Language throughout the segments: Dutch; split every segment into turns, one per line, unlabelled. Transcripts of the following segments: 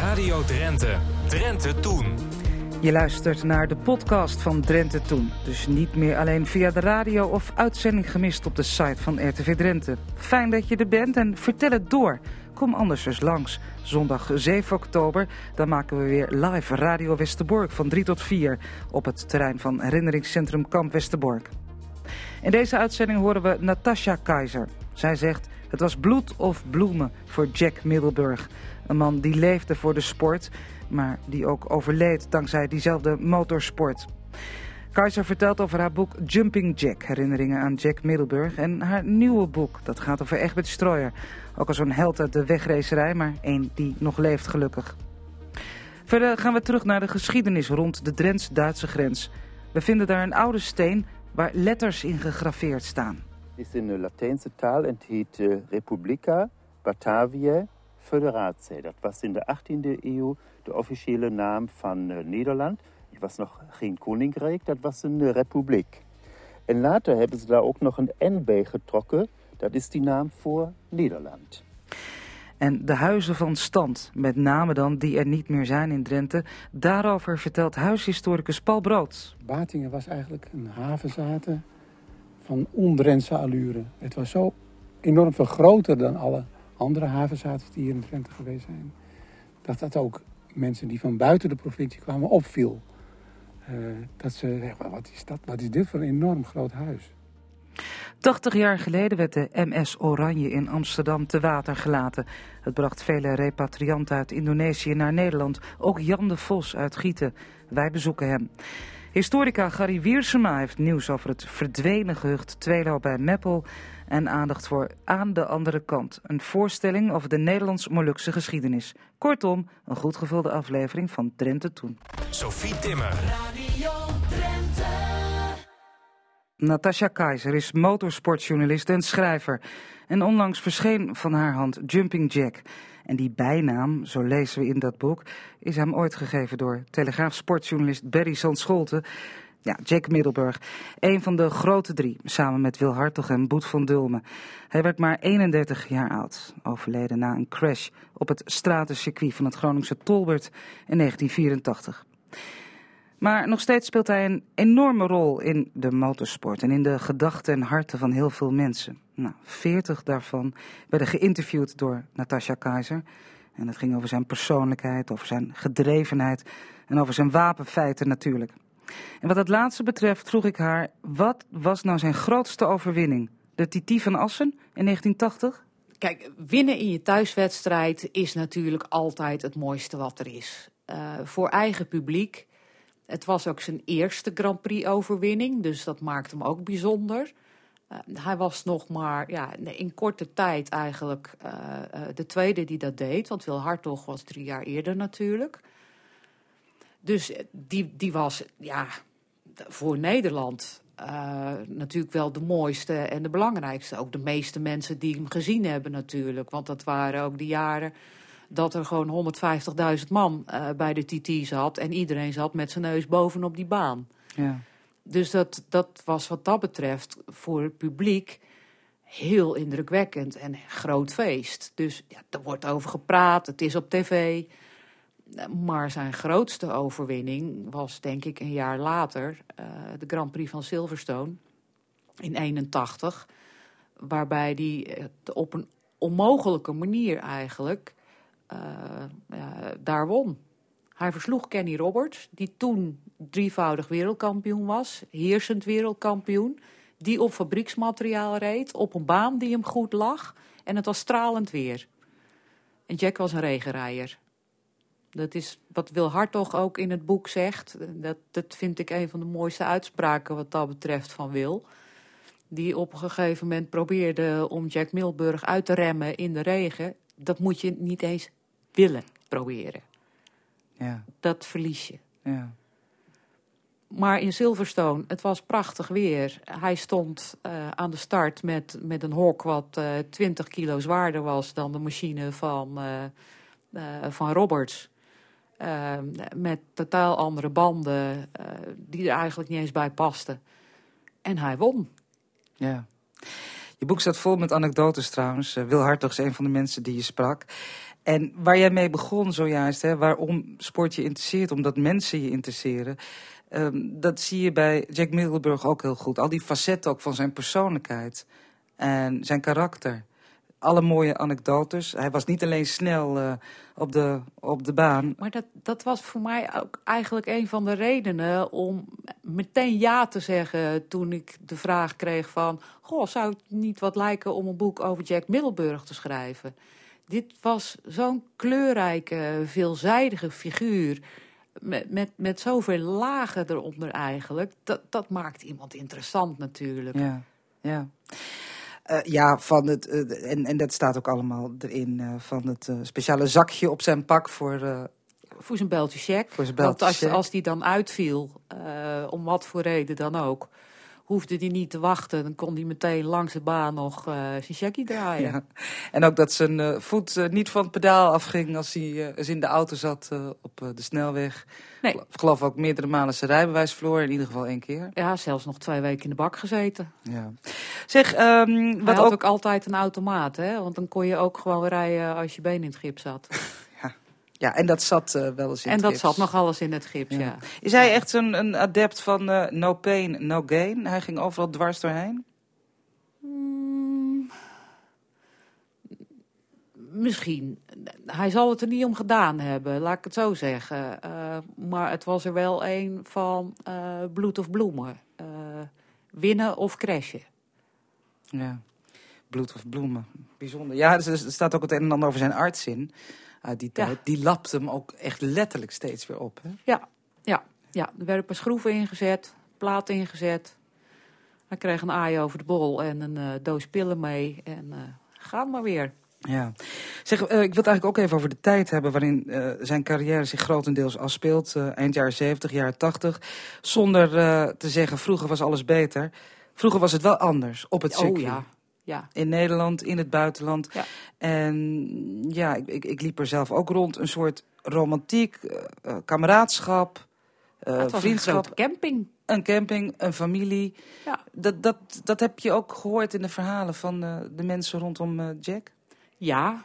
Radio Drenthe. Drenthe Toen.
Je luistert naar de podcast van Drenthe Toen. Dus niet meer alleen via de radio of uitzending gemist op de site van RTV Drenthe. Fijn dat je er bent en vertel het door. Kom anders eens langs. Zondag 7 oktober, dan maken we weer live Radio Westerbork van 3 tot 4 op het terrein van herinneringscentrum Kamp Westerbork. In deze uitzending horen we Natasha Keizer. Zij zegt, het was bloed of bloemen voor Jack Middelburg. Een man die leefde voor de sport, maar die ook overleed dankzij diezelfde motorsport. Keizer vertelt over haar boek Jumping Jack, herinneringen aan Jack Middelburg. En haar nieuwe boek, dat gaat over Egbert Strooijer. Ook al zo'n held uit de wegracerij, maar één die nog leeft gelukkig. Verder gaan we terug naar de geschiedenis rond de Drents-Duitse grens. We vinden daar een oude steen waar letters in gegraveerd staan.
is in de Latijnse taal en het heet uh, Republica Bataviae Federatie. Dat was in de 18e eeuw de officiële naam van uh, Nederland. Het was nog geen koninkrijk, dat was een republiek. En later hebben ze daar ook nog een N bij getrokken. Dat is die naam voor Nederland.
En de huizen van stand, met name dan die er niet meer zijn in Drenthe. Daarover vertelt huishistoricus Paul Brood.
Batingen was eigenlijk een havenzaten van ondrentse allure. Het was zo enorm veel groter dan alle andere havenzaten die hier in Drenthe geweest zijn. Dat dat ook mensen die van buiten de provincie kwamen opviel. Uh, dat ze zeggen, wat is dat? Wat is dit voor een enorm groot huis?
80 jaar geleden werd de MS Oranje in Amsterdam te water gelaten. Het bracht vele repatrianten uit Indonesië naar Nederland. Ook Jan de Vos uit Gieten. Wij bezoeken hem. Historica Gary Wiersema heeft nieuws over het verdwenen gehucht Tweelo bij Meppel en aandacht voor Aan de Andere Kant. Een voorstelling over de Nederlands-Molukse geschiedenis. Kortom, een goed gevulde aflevering van Drenthe Toen.
Sophie Timmer.
Radio Drenthe.
Natasha Keizer is motorsportjournalist en schrijver. En onlangs verscheen van haar hand Jumping Jack. En die bijnaam, zo lezen we in dat boek, is hem ooit gegeven door Telegraaf sportjournalist Barry Sandscholte. Ja, Jack Middelburg. Een van de grote drie, samen met Wil Hartog en Boet van Dulmen. Hij werd maar 31 jaar oud, overleden na een crash op het stratencircuit van het Groningse Tolbert in 1984. Maar nog steeds speelt hij een enorme rol in de motorsport en in de gedachten en harten van heel veel mensen. Nou, 40 daarvan werden geïnterviewd door Natasha Keizer. En het ging over zijn persoonlijkheid, over zijn gedrevenheid en over zijn wapenfeiten natuurlijk. En wat het laatste betreft vroeg ik haar, wat was nou zijn grootste overwinning? De TT van Assen in 1980?
Kijk, winnen in je thuiswedstrijd is natuurlijk altijd het mooiste wat er is. Uh, voor eigen publiek. Het was ook zijn eerste Grand Prix-overwinning, dus dat maakt hem ook bijzonder. Uh, hij was nog maar ja, in korte tijd eigenlijk uh, de tweede die dat deed, want Wil Hartog was drie jaar eerder natuurlijk. Dus die, die was ja, voor Nederland natuurlijk wel de mooiste en de belangrijkste. Ook de meeste mensen die hem gezien hebben natuurlijk, want dat waren ook de jaren dat er gewoon 150.000 man uh, bij de TT zat. En iedereen zat met zijn neus bovenop die baan.
Ja.
Dus dat, dat was wat dat betreft voor het publiek heel indrukwekkend en een groot feest. Dus ja, er wordt over gepraat, het is op tv. Maar zijn grootste overwinning was denk ik een jaar later uh, de Grand Prix van Silverstone in 81. Waarbij hij uh, op een onmogelijke manier eigenlijk uh, daar won. Hij versloeg Kenny Roberts, die toen drievoudig wereldkampioen was, heersend wereldkampioen, die op fabrieksmateriaal reed, op een baan die hem goed lag en het was stralend weer. En Jack was een regenrijder. Dat is wat Wil Hartog ook in het boek zegt. Dat, dat vind ik een van de mooiste uitspraken wat dat betreft van Wil. Die op een gegeven moment probeerde om Jack Milburg uit te remmen in de regen. Dat moet je niet eens willen proberen.
Ja.
Dat verlies je.
Ja.
Maar in Silverstone, het was prachtig weer. Hij stond uh, aan de start met, met een hok wat uh, 20 kilo zwaarder was dan de machine van, uh, van Roberts. Met totaal andere banden, die er eigenlijk niet eens bij pasten. En hij won.
Ja. Je boek staat vol met anekdotes trouwens. Wil Hartog is een van de mensen die je sprak. En waar jij mee begon zojuist, hè, waarom sport je interesseert, omdat mensen je interesseren. ehm, dat zie je bij Jack Middelburg ook heel goed. Al die facetten ook van zijn persoonlijkheid en zijn karakter. Alle mooie anekdotes. Hij was niet alleen snel eh, op, de, op de baan.
Maar dat, dat was voor mij ook eigenlijk een van de redenen om meteen ja te zeggen toen ik de vraag kreeg van... Goh, zou het niet wat lijken om een boek over Jack Middelburg te schrijven? Dit was zo'n kleurrijke, veelzijdige figuur met, met, met zoveel lagen eronder eigenlijk. Dat, dat maakt iemand interessant natuurlijk.
Ja, ja. Eh, ja, van het, eh, en, en dat staat ook allemaal erin, eh, van het speciale zakje op zijn pak voor...
Voor zijn beltje check.
Voor zijn
Want als, als die dan uitviel, om wat voor reden dan ook, hoefde hij niet te wachten. Dan kon hij meteen langs de baan nog eh, zijn checkie draaien.
ja. En ook dat zijn eh, voet eh, niet van het pedaal afging als hij eens in de auto zat op de snelweg.
Nee.
Ik geloof ook meerdere malen zijn rijbewijs in ieder geval één keer.
Ja, zelfs nog twee weken in de bak gezeten.
Ja. Zeg,
Hij
wat
had
ook...
ook altijd een automaat, hè? Want dan kon je ook gewoon rijden als je been in het gips zat.
Ja, en dat zat eh, wel eens in
en
het
dat
gips.
zat nog alles in het gips,
Ja.
ja.
Is hij echt zo'n een adept van eh, no pain, no gain? Hij ging overal dwars doorheen?
Mm, misschien. Hij zal het er niet om gedaan hebben, laat ik het zo zeggen. Eh, maar het was er wel een van eh, bloed of bloemen. Eh, winnen of crashen.
Ja. Bloed of bloemen. Bijzonder. Ja, er, er staat ook het een en ander over zijn arts in uit die
Ja.
tijd. Die lapt hem ook echt letterlijk steeds weer op. Hè?
Ja, ja, ja. Er werden een paar schroeven ingezet, plaat ingezet. Hij kreeg een aai over de bol en een eh, doos pillen mee. En gaan maar weer.
Ja. Zeg, eh, ik wil het eigenlijk ook even over de tijd hebben waarin zijn carrière zich grotendeels afspeelt. eh, eind jaren 70, jaren 80. Zonder te zeggen, vroeger was alles beter. Vroeger was het wel anders op het circuit.
Oh ja, ja.
In Nederland, in het buitenland.
Ja.
En ja, ik, ik, ik liep er zelf ook rond. Een soort romantiek, eh, kameraadschap, eh,
een
vriendschap.
grote camping.
Een camping, een familie.
Ja.
Dat, dat, dat heb je ook gehoord in de verhalen van de mensen rondom Jack.
Ja,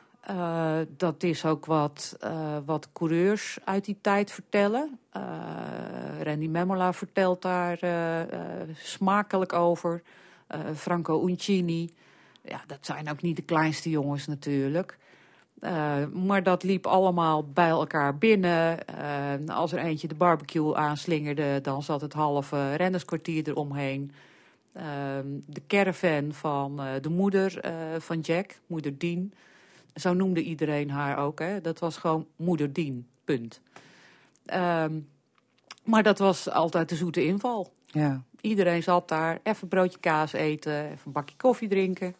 dat is ook wat, wat coureurs uit die tijd vertellen. Eh, Randy Memola vertelt daar smakelijk over. Franco Uncini. Ja, dat zijn ook niet de kleinste jongens natuurlijk. Eh, maar dat liep allemaal bij elkaar binnen. Eh, als er eentje de barbecue aanslingerde, dan zat het halve rennerskwartier eromheen. Ehm, de caravan van eh, de moeder van Jack, moeder Dien. Zo noemde iedereen haar ook. Hè? Dat was gewoon moeder Dien, punt. Ehm, maar dat was altijd de zoete inval.
Ja.
Iedereen zat daar, even een broodje kaas eten, even een bakje koffie drinken.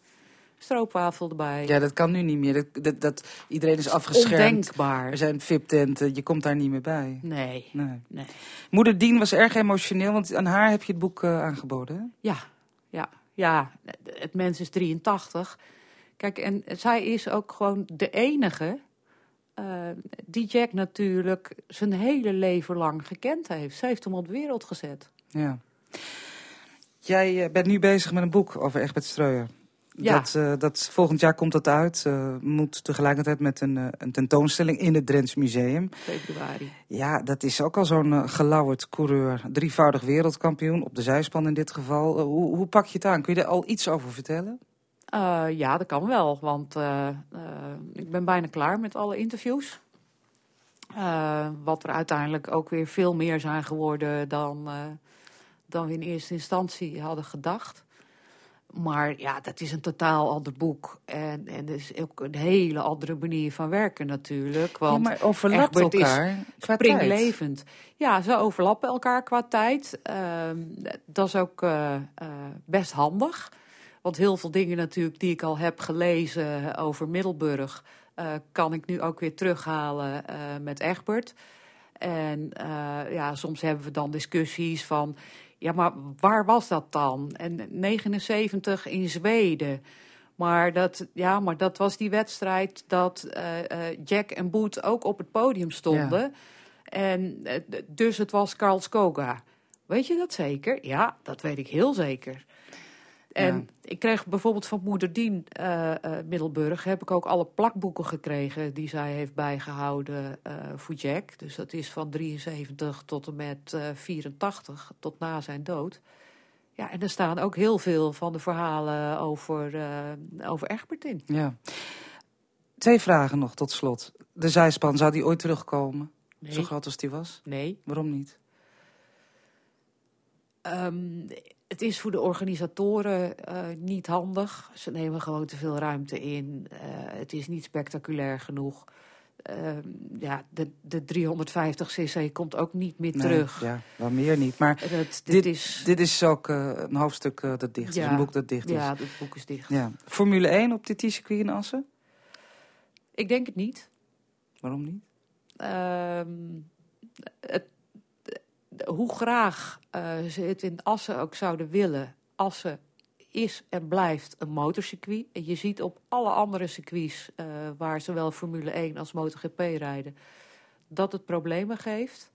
Stroopwafel erbij.
ja, dat kan nu niet meer. Dat, dat, dat, iedereen is afgeschermd.
Ondenkbaar.
Er zijn VIP-tenten, je komt daar niet meer bij.
Nee,
Nee.
nee.
Moeder Dien was erg emotioneel, want aan haar heb je het boek eh, aangeboden. Hè?
Ja, ja, ja. Het mens is 83. Kijk, en zij is ook gewoon de enige eh, die Jack natuurlijk zijn hele leven lang gekend heeft. Ze heeft hem op de wereld gezet.
Ja. Jij eh, bent nu bezig met een boek over Egbert Streuer.
Ja.
Dat, eh, dat, volgend jaar komt dat uit. eh, moet tegelijkertijd met een, eh, een tentoonstelling in het Drents Museum.
Februari.
Ja, dat is ook al zo'n gelauwerd coureur. Drievoudig wereldkampioen, op de zijspan in dit geval. Hoe, hoe pak je het aan? Kun je er al iets over vertellen?
Ja, dat kan wel, want ik ben bijna klaar met alle interviews. Wat er uiteindelijk ook weer veel meer zijn geworden dan, dan we in eerste instantie hadden gedacht. Maar ja, dat is een totaal ander boek. En, en is ook een hele andere manier van werken natuurlijk. Want
ja, maar overlapt
is
elkaar qua tijd.
springlevend. Ja, ze overlappen elkaar qua tijd. Ehm, dat is ook eh, eh, best handig. Want heel veel dingen natuurlijk die ik al heb gelezen over Middelburg... eh, kan ik nu ook weer terughalen met Egbert. En ja, soms hebben we dan discussies van... ja, maar waar was dat dan? En 79 in Zweden... Maar dat, ja, maar dat was die wedstrijd dat eh, eh, Jack en Boet ook op het podium stonden. En eh, dus het was Karl Skoga. Weet je dat zeker? Ja, dat weet ik heel zeker. En ik kreeg bijvoorbeeld van moeder Dien eh, Middelburg... heb ik ook alle plakboeken gekregen die zij heeft bijgehouden eh, voor Jack. Dus dat is van 73 tot en met eh 84, tot na zijn dood. Ja, en er staan ook heel veel van de verhalen over, over Egbert in.
Ja. Twee vragen nog tot slot. De zijspan, zou die ooit terugkomen?
Nee.
Zo groot als die was?
Nee.
Waarom niet?
Ehm, het is voor de organisatoren eh, niet handig. Ze nemen gewoon te veel ruimte in. Eh, het is niet spectaculair genoeg. Ehm, ja, de, de 350 cc komt ook niet meer
Nee,
terug.
Ja, wel meer niet. Maar dit,
dit is,
dit is ook eh, een hoofdstuk dat dicht is. Een boek dat dicht is.
ja, het boek is dicht.
Ja. Formule 1 op dit circuit in Assen?
Ik denk het niet.
Waarom niet?
Ehm, het, hoe graag eh, ze het in Assen ook zouden willen. Assen is en blijft een motorcircuit. En je ziet op alle andere circuits eh, waar zowel Formule 1 als MotoGP rijden, dat het problemen geeft.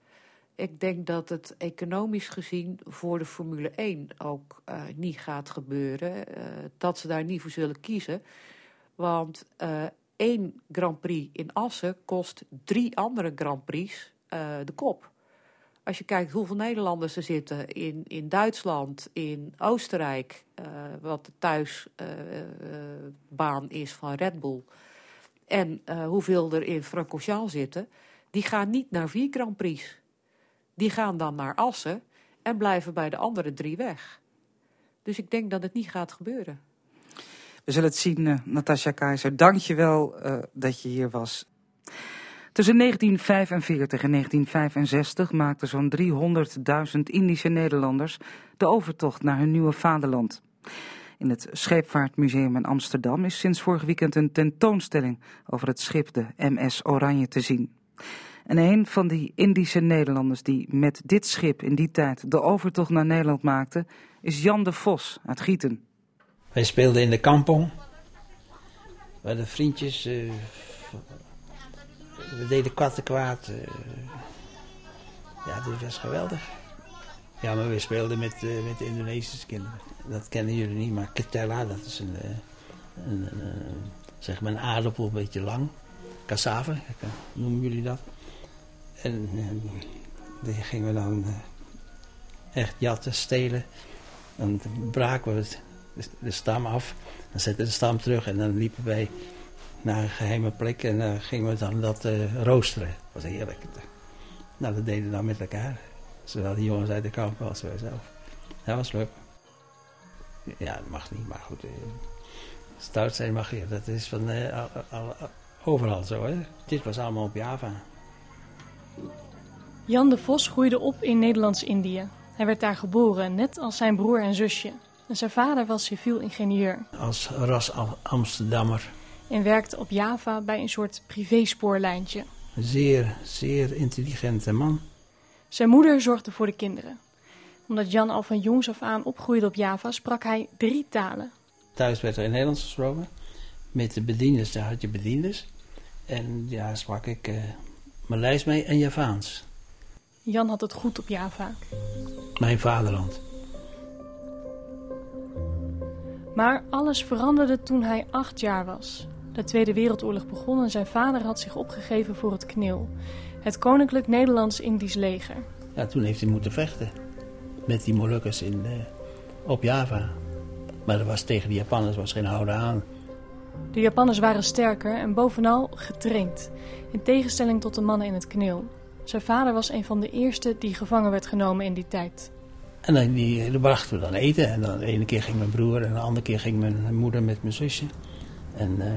Ik denk dat het economisch gezien voor de Formule 1 ook eh, niet gaat gebeuren. dat ze daar niet voor zullen kiezen. Want één Grand Prix in Assen kost drie andere Grand Prix de kop. Als je kijkt hoeveel Nederlanders er zitten in, in Duitsland, in Oostenrijk, eh, wat de thuisbaan is van Red Bull, en eh, hoeveel er in Francorchamps zitten, die gaan niet naar vier Grand Prix. Die gaan dan naar Assen en blijven bij de andere drie weg. Dus ik denk dat het niet gaat gebeuren.
We zullen het zien, eh Natasja Keizer. Dank je wel eh, dat je hier was. Tussen 1945 en 1965 maakten zo'n 300.000 Indische Nederlanders de overtocht naar hun nieuwe vaderland. In het Scheepvaartmuseum in Amsterdam is sinds vorig weekend een tentoonstelling over het schip de MS Oranje te zien. En een van die Indische Nederlanders die met dit schip in die tijd de overtocht naar Nederland maakte, is Jan de Vos uit Gieten.
Wij speelden in de kampong. We hadden vriendjes. eh, we deden katten kwaad. eh. ja, dit was geweldig. Ja, maar we speelden met, eh, met de Indonesische kinderen. Dat kennen jullie niet, maar ketella, dat is een, eh, een, een, zeg maar een aardappel, een beetje lang. Cassave, noemen jullie dat. En eh, die gingen we dan echt jatten, stelen. Dan braken we het de stam af. Dan zetten we de stam terug en dan liepen wij naar een geheime plek en dan gingen we dan dat eh, roosteren. Dat was heerlijk. Nou, dat deden we dan met elkaar. Zowel die jongens uit de kamp als wij zelf. Dat was leuk. Ja, dat mag niet, maar goed. eh, stout zijn mag je. Dat is van eh, al- al- al- overal zo, hè. Dit was allemaal op Java.
Jan de Vos groeide op in Nederlands-Indië. Hij werd daar geboren, net als zijn broer en zusje. En zijn vader was civiel ingenieur
Als ras Am- Amsterdammer.
En werkte op Java bij een soort privéspoorlijntje.
Een zeer, zeer intelligente man.
Zijn moeder zorgde voor de kinderen. Omdat Jan al van jongs af aan opgroeide op Java, sprak hij drie talen.
Thuis werd er in Nederlands gesproken. Met de bedienders, daar had je bedienders. En ja, sprak ik eh Maleis mee en Javaans.
Jan had het goed op Java.
Mijn vaderland.
Maar alles veranderde toen hij acht jaar was. De Tweede Wereldoorlog begon en zijn vader had zich opgegeven voor het KNIL, het Koninklijk Nederlands-Indisch Leger.
Ja, toen heeft hij moeten vechten. Met die Molukkers in, eh, op Java. Maar er was tegen de Japanners was geen houden aan.
De Japanners waren sterker en bovenal getraind, in tegenstelling tot de mannen in het KNIL. Zijn vader was een van de eerste die gevangen werd genomen in die tijd.
En dan, die, dan brachten we dan eten. En dan de ene keer ging mijn broer en de andere keer ging mijn moeder met mijn zusje. En eh,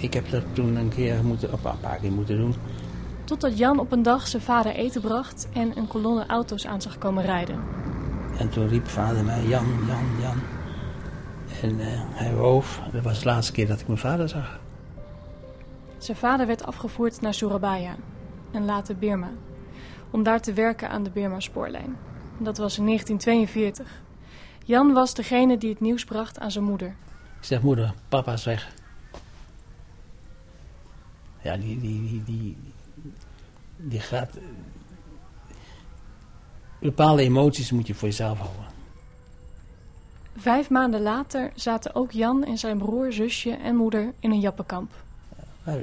ik heb dat toen een keer moeten, of een paar keer moeten doen.
Totdat Jan op een dag zijn vader eten bracht en een kolonne auto's aan zag komen rijden.
En toen riep vader mij, Jan, Jan, Jan. En eh, hij woof. Dat was de laatste keer dat ik mijn vader zag.
Zijn vader werd afgevoerd naar Surabaya en later Birma, om daar te werken aan de Birma-spoorlijn. Dat was in 1942. Jan was degene die het nieuws bracht aan zijn moeder.
Ik zeg, moeder, papa is weg. Ja, die, die, die, die, die gaat... Bepaalde emoties moet je voor jezelf houden.
Vijf maanden later zaten ook Jan en zijn broer, zusje en moeder in een jappenkamp.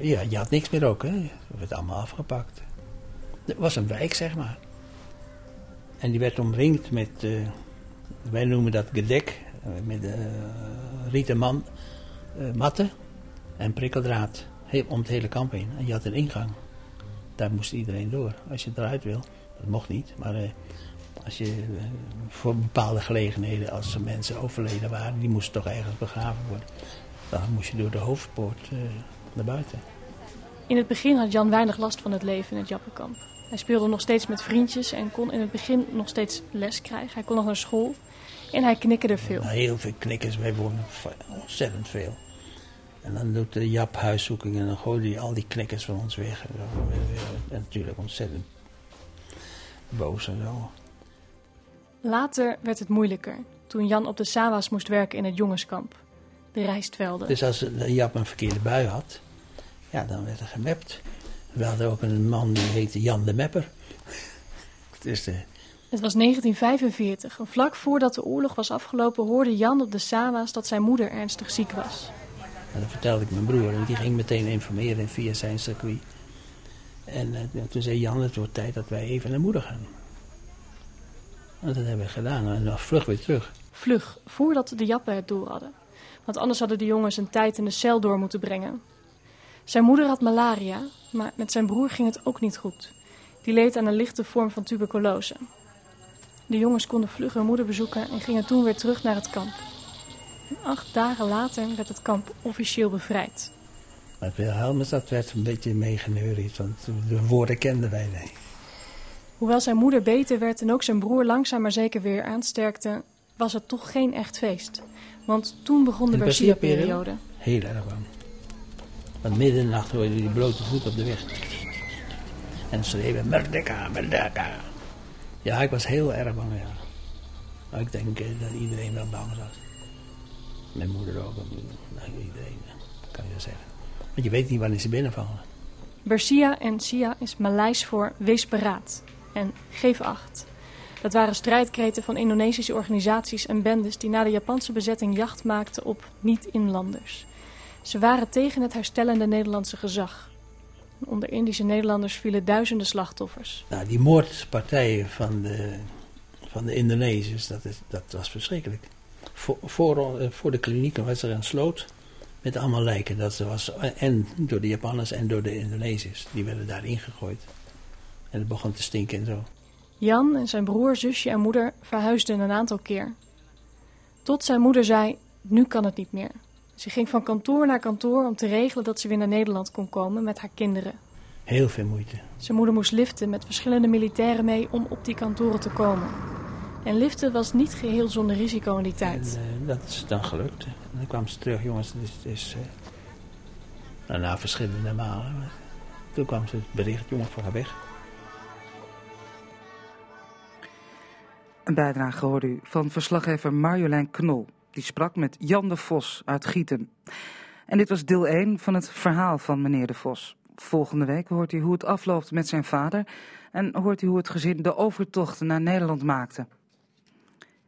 Ja, je had niks meer ook, hè. Dat werd allemaal afgepakt. Het was een wijk, zeg maar. En die werd omringd met, eh, wij noemen dat gedek, eh, met eh rieten man, matten en prikkeldraad. Om het hele kamp heen. En je had een ingang. Daar moest iedereen door. Als je eruit wil, dat mocht niet, maar eh, als je eh, voor bepaalde gelegenheden, als er mensen overleden waren, die moesten toch ergens begraven worden. Dan moest je door de hoofdpoort eh, naar buiten.
In het begin had Jan weinig last van het leven in het jappenkamp. Hij speelde nog steeds met vriendjes en kon in het begin nog steeds les krijgen. Hij kon nog naar school en hij knikkerde veel.
Nou, heel veel knikkers, wij wonen ontzettend veel. En dan doet de Jap huiszoeking en dan gooide hij al die knikkers van ons weg. En. En natuurlijk ontzettend boos en zo.
Later werd het moeilijker toen Jan op de Sawa's moest werken in het jongenskamp. De rijstvelden.
Dus als de Jap een verkeerde bui had, ja, dan werd er gemapt. We hadden ook een man die heette Jan de Mepper. Dus de,
Het was 1945 en vlak voordat de oorlog was afgelopen hoorde Jan op de Sawa's dat zijn moeder ernstig ziek was.
En dat vertelde ik mijn broer en die ging meteen informeren via zijn circuit. En eh, toen zei Jan, het wordt tijd dat wij even naar moeder gaan. En dat hebben we gedaan en dan vlug weer terug.
Vlug, voordat de jappen het door hadden. Want anders hadden de jongens een tijd in de cel door moeten brengen. Zijn moeder had malaria, maar met zijn broer ging het ook niet goed. Die leed aan een lichte vorm van tuberculose. De jongens konden vlug hun moeder bezoeken en gingen toen weer terug naar het kamp. En acht dagen later werd het kamp officieel bevrijd.
Maar Wilhelmus, dat werd een beetje meegeneuried, want de woorden kenden wij niet.
Hoewel zijn moeder beter werd en ook zijn broer langzaam maar zeker weer aansterkte, was het toch geen echt feest. Want toen begon de
In de
Bercia-periode.
Heel erg bang. Want midden in de nacht hoorde je die blote voet op de weg. En schreeuwen, Merdeka, Merdeka. Ja, ik was heel erg bang, ja. Maar ik denk eh, dat iedereen wel bang was. Mijn moeder ook, nou, iedereen, kan je zeggen. Want je weet niet wanneer ze binnenvallen.
Bersia en Sia is Maleis voor wees paraat en geef acht. Dat waren strijdkreten van Indonesische organisaties en bendes die na de Japanse bezetting jacht maakten op niet-inlanders. Ze waren tegen het herstellende Nederlandse gezag. Onder Indische Nederlanders vielen duizenden slachtoffers.
Nou, die moordpartijen van de, van de Indonesiërs, dat, is, dat was verschrikkelijk. Voor, voor, eh, voor de klinieken was er een sloot met allemaal lijken. Dat was, en door de Japanners en door de Indonesiërs. Die werden daarin gegooid. En het begon te stinken en zo.
Jan en zijn broer, zusje en moeder verhuisden een aantal keer. Tot zijn moeder zei, nu kan het niet meer. Ze ging van kantoor naar kantoor om te regelen dat ze weer naar Nederland kon komen met haar kinderen.
Heel veel moeite.
Zijn moeder moest liften met verschillende militairen mee om op die kantoren te komen. En liften was niet geheel zonder risico in die
En
tijd.
eh, dat is dan gelukt. En dan kwam ze terug, jongens, het is... Het is eh, nou, na verschillende malen. maar Toen kwam ze het bericht, jongens, we gaan weg.
Een bijdrage hoorde u van verslaggever Marjolein Knol. Die sprak met Jan de Vos uit Gieten. En dit was deel 1 van het verhaal van meneer de Vos. Volgende week hoort u hoe het afloopt met zijn vader. En hoort u hoe het gezin de overtocht naar Nederland maakte.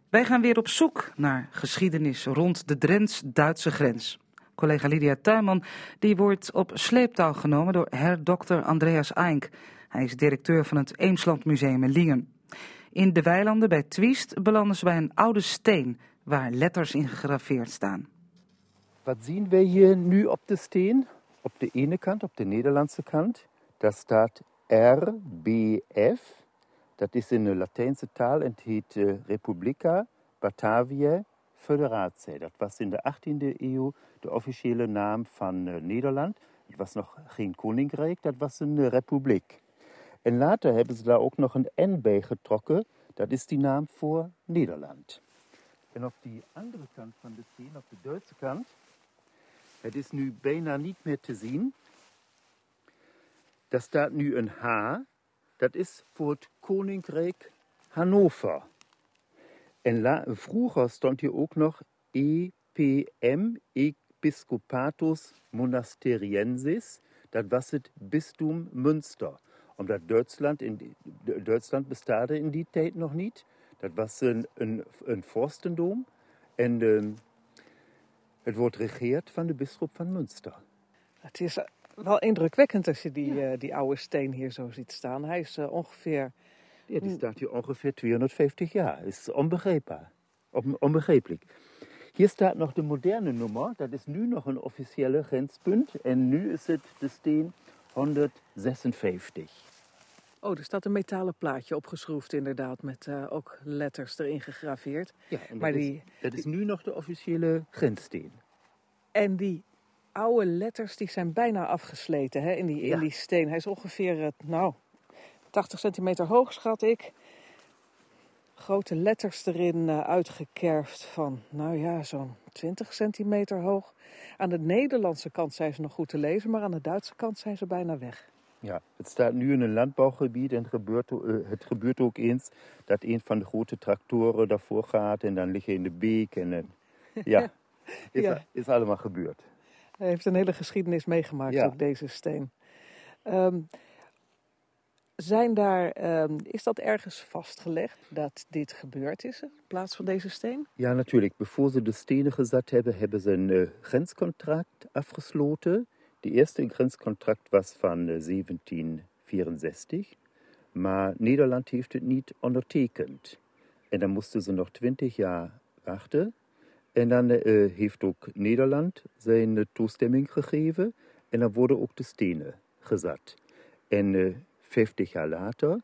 Wij gaan weer op zoek naar geschiedenis rond de Drents-Duitse grens. Collega Lydia Tuinman die wordt op sleeptouw genomen door herdokter Andreas Eink. Hij is directeur van het Eemsland Museum in Lingen. In de weilanden bij Twiest belanden ze bij een oude steen waar letters in gegraveerd staan.
Wat zien we hier nu op de steen? Op de ene kant, op de Nederlandse kant, daar staat RBF. Dat is in de Latijnse taal en heet eh, Republica Batavië Federatie. Dat was in de 18e eeuw de officiële naam van eh, Nederland. Het was nog geen koninkrijk, dat was een eh, republiek. En later hebben ze daar ook nog een N bij getrokken. Dat is die naam voor Nederland. En op die andere kant van de steen, op de Duitse kant, het is nu bijna niet meer te zien. Daar staat nu een H. Dat is voor het Koninkrijk Hannover. En la- vroeger stond hier ook nog EPM, Episcopatus Monasteriensis. Dat was het bisdom Münster. Omdat Duitsland, in die- Duitsland bestaat in die tijd nog niet. Dat was een, een, een vorstendom. En ehm, het wordt regeerd van de bisschop van Münster.
Het is eh, wel indrukwekkend als je die, eh, die oude steen hier zo ziet staan. Hij is eh, ongeveer...
Ja, die staat hier ongeveer 250 jaar. Is onbegrijpbaar. On- Onbegrijpelijk. Hier staat nog de moderne nummer. Dat is nu nog een officiële grenspunt. En nu is het de steen 156.
Oh, er staat een metalen plaatje opgeschroefd inderdaad. Met eh, ook letters erin gegraveerd.
Ja, en
Maar die-
is, dat is nu nog de officiële grenssteen.
En die oude letters die zijn bijna afgesleten hè, in, die, in
Ja.
die steen. Hij is ongeveer, eh, nou, 80 centimeter hoog, schat ik. Grote letters erin eh, uitgekerfd van, nou ja, zo'n 20 centimeter hoog. Aan de Nederlandse kant zijn ze nog goed te lezen, maar aan de Duitse kant zijn ze bijna weg.
Ja, het staat nu in een landbouwgebied en het gebeurt, eh, het gebeurt ook eens dat een van de grote tractoren daarvoor gaat en dan liggen in de beek. En, ja, is,
Ja.
is allemaal gebeurd.
Hij heeft een hele geschiedenis meegemaakt,
Ja.
ook deze steen. Ehm, zijn daar, ehm, is dat ergens vastgelegd dat dit gebeurd is, in plaats van deze steen?
Ja, natuurlijk. Bevor ze de stenen gezet hebben, hebben ze een eh, grenscontract afgesloten. De eerste grenscontract was van eh, 1764, maar Nederland heeft het niet ondertekend. En dan moesten ze nog 20 jaar wachten. En dan eh, heeft ook Nederland zijn eh, toestemming gegeven en dan worden ook de stenen gezet. En eh 50 jaar later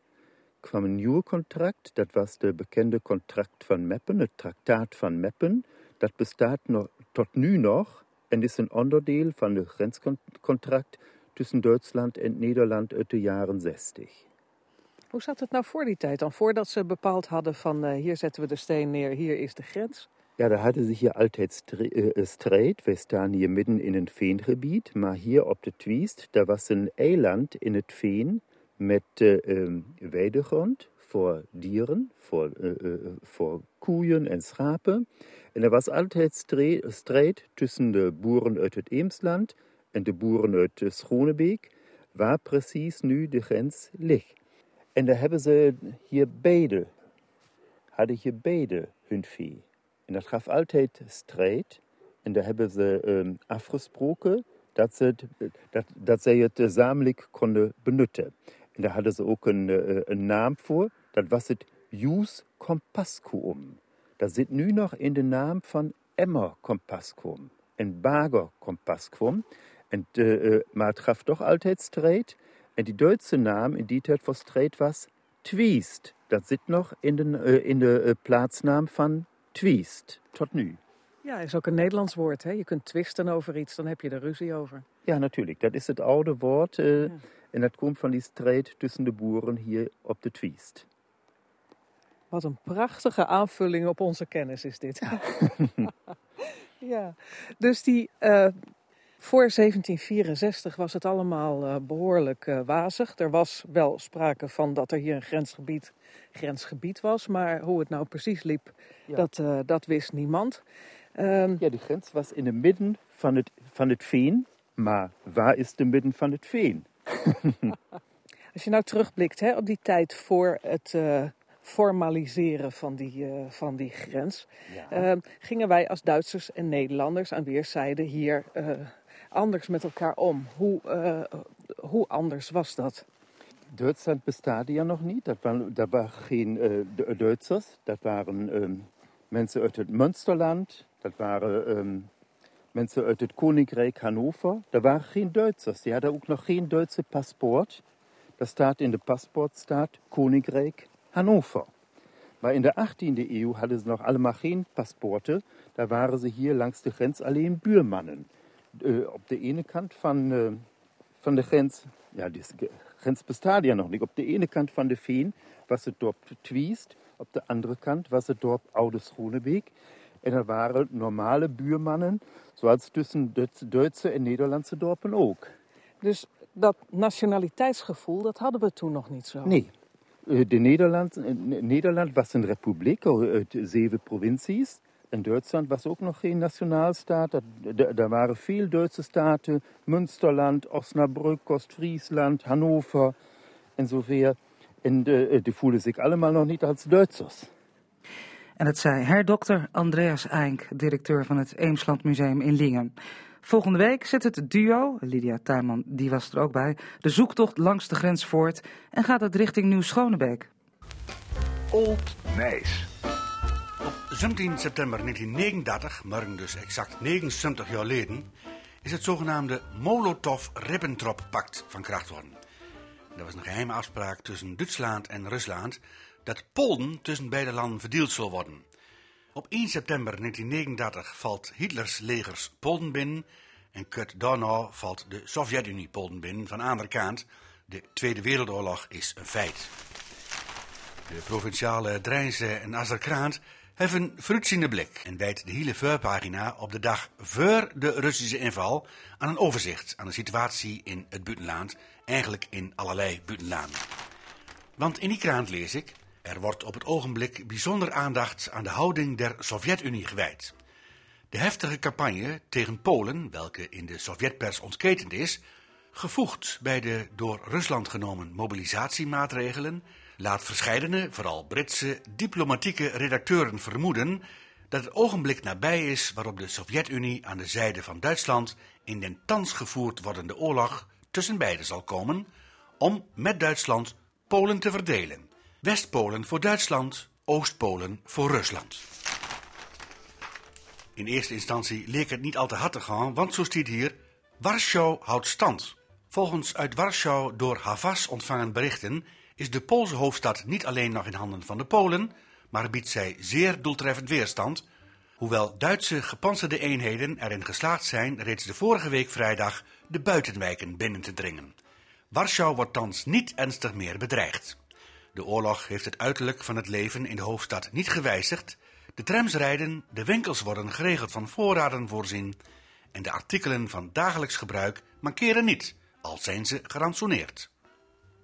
kwam een nieuw contract. Dat was de bekende contract van Meppen, het traktaat van Meppen. Dat bestaat nog, tot nu nog en is een onderdeel van het grenscontract tussen Duitsland en Nederland uit de jaren 60.
Hoe zat het nou voor die tijd dan? Voordat ze bepaald hadden van eh, hier zetten we de steen neer, hier is de grens.
Ja, da hadden ze hier altijd stre- eh, strijd. Wij staan hier midden in een veengebied, maar hier op de Twiest, daar was een eiland in het veen met eh, ehm, weidegrond voor dieren, voor, eh, eh, voor koeien en schapen. En er was altijd stre- strijd tussen de boeren uit het Eemsland en de boeren uit Schonebeek, waar precies nu de grens ligt. En daar hebben ze hier beide, hadden hier beide hun vee. En dat gaf altijd strijd. En daar hebben ze ehm, afgesproken dat, ze dat, dat zij het gezamenlijk konden benutten. En daar hadden ze ook een, eh, een naam voor. Dat Jus Compascuum. Dat zit nu nog in de naam van Emmer Compascuum en Bager Compascuum. En, eh, eh, maar het gaf toch altijd strijd. En die Duitse naam in die tijd voor strijd was Twiest. Dat zit nog in de, eh, in de eh, plaatsnaam van Twiest, tot nu.
Ja, is ook een Nederlands woord. Hè? Je kunt twisten over iets, dan heb je er ruzie over.
Ja, natuurlijk. Dat is het oude woord. eh, En dat komt van die strijd tussen de boeren hier op de Twiest.
Wat een prachtige aanvulling op onze kennis is dit. ja, dus die, eh, voor 1764 was het allemaal eh, behoorlijk eh, wazig. Er was wel sprake van dat er hier een grensgebied, grensgebied was, maar hoe het nou precies liep,
Ja.
dat, eh, dat wist niemand. Ehm,
Ja, de grens was in het midden van het, van het veen. Maar waar is de midden van het veen?
Als je nou terugblikt hè, op die tijd voor het formaliseren van die, van die grens, eh, gingen wij als Duitsers en Nederlanders aan weerszijden hier anders met elkaar om. Hoe, eh, hoe anders was dat?
Duitsland bestaat ja nog niet. Dat waren, dat waren geen Du- Duitsers. Dat waren ehm, mensen uit het Münsterland. Dat waren ehm, mensen uit het Koninkrijk Hannover. Dat waren geen Duitsers. Die hadden ook nog geen Duitse paspoort. Dat staat in de paspoort staat Koninkrijk Hannover. Maar in de 18e eeuw hadden ze nog allemaal geen paspoorten. Daar waren ze hier langs de grens alleen buurmannen. Eh, op de ene kant van, eh, van de grens, ja, die grens bestaat ja nog niet. Op de ene kant van de Veen was het dorp Twiest, op de andere kant was het dorp Oude Schonebeek. En er waren normale buurmannen, zoals tussen Duitse- Duitse en Nederlandse dorpen ook.
Dus dat nationaliteitsgevoel, dat hadden we toen nog niet zo.
Nee. Eh, De Nederland, Nederland was een republiek uit zeven provincies. En Duitsland was ook nog geen nationaalstaat. Dat- Er waren veel Duitse staten. Münsterland, Osnabrück, Ostfriesland, Hannover en zover. En eh, die voelden zich allemaal nog niet als Duitsers.
En het zei herdokter Andreas Eink, directeur van het Eemsland Museum in Lingen. Volgende week zet het duo, Lydia Tuinman, die was er ook bij, de zoektocht langs de grens voort en gaat het richting Nieuw-Schonebeek.
Old Nijs.
Op 17 september 1939, morgen dus exact 79 jaar geleden, is het zogenaamde Molotov-Ribbentrop-pact van kracht worden. Dat was een geheime afspraak tussen Duitsland en Rusland dat Polen tussen beide landen verdeeld zal worden. Op 1 september 1939 valt Hitlers legers Polen binnen en kort daarna valt de Sovjet-Unie Polen binnen van de andere kant. De Tweede Wereldoorlog is een feit. De provinciale Drijnse en Azerkraant hebben een vooruitziende blik en wijdt de hele voorpagina op de dag voor de Russische inval aan een overzicht aan de situatie in het buitenland, eigenlijk in allerlei buitenlanden. Want in die krant lees ik, er wordt op het ogenblik bijzonder aandacht aan de houding der Sovjet-Unie gewijd. De heftige campagne tegen Polen, welke in de Sovjetpers ontketend is, gevoegd bij de door Rusland genomen mobilisatiemaatregelen, laat verscheidene, vooral Britse, diplomatieke redacteuren vermoeden dat het ogenblik nabij is waarop de Sovjet-Unie aan de zijde van Duitsland in den thans gevoerd wordende oorlog tussen beiden zal komen om met Duitsland Polen te verdelen. West-Polen voor Duitsland, Oost-Polen voor Rusland. In eerste instantie leek het niet al te hard te gaan, want zo stiet hier: Warschau houdt stand. Volgens uit Warschau door Havas ontvangen berichten is de Poolse hoofdstad niet alleen nog in handen van de Polen, maar biedt zij zeer doeltreffend weerstand, hoewel Duitse gepantserde eenheden erin geslaagd zijn reeds de vorige week vrijdag de buitenwijken binnen te dringen. Warschau wordt thans niet ernstig meer bedreigd. De oorlog heeft het uiterlijk van het leven in de hoofdstad niet gewijzigd. De trams rijden, de winkels worden geregeld van voorraden voorzien en de artikelen van dagelijks gebruik mankeren niet, al zijn ze gerantsoeneerd.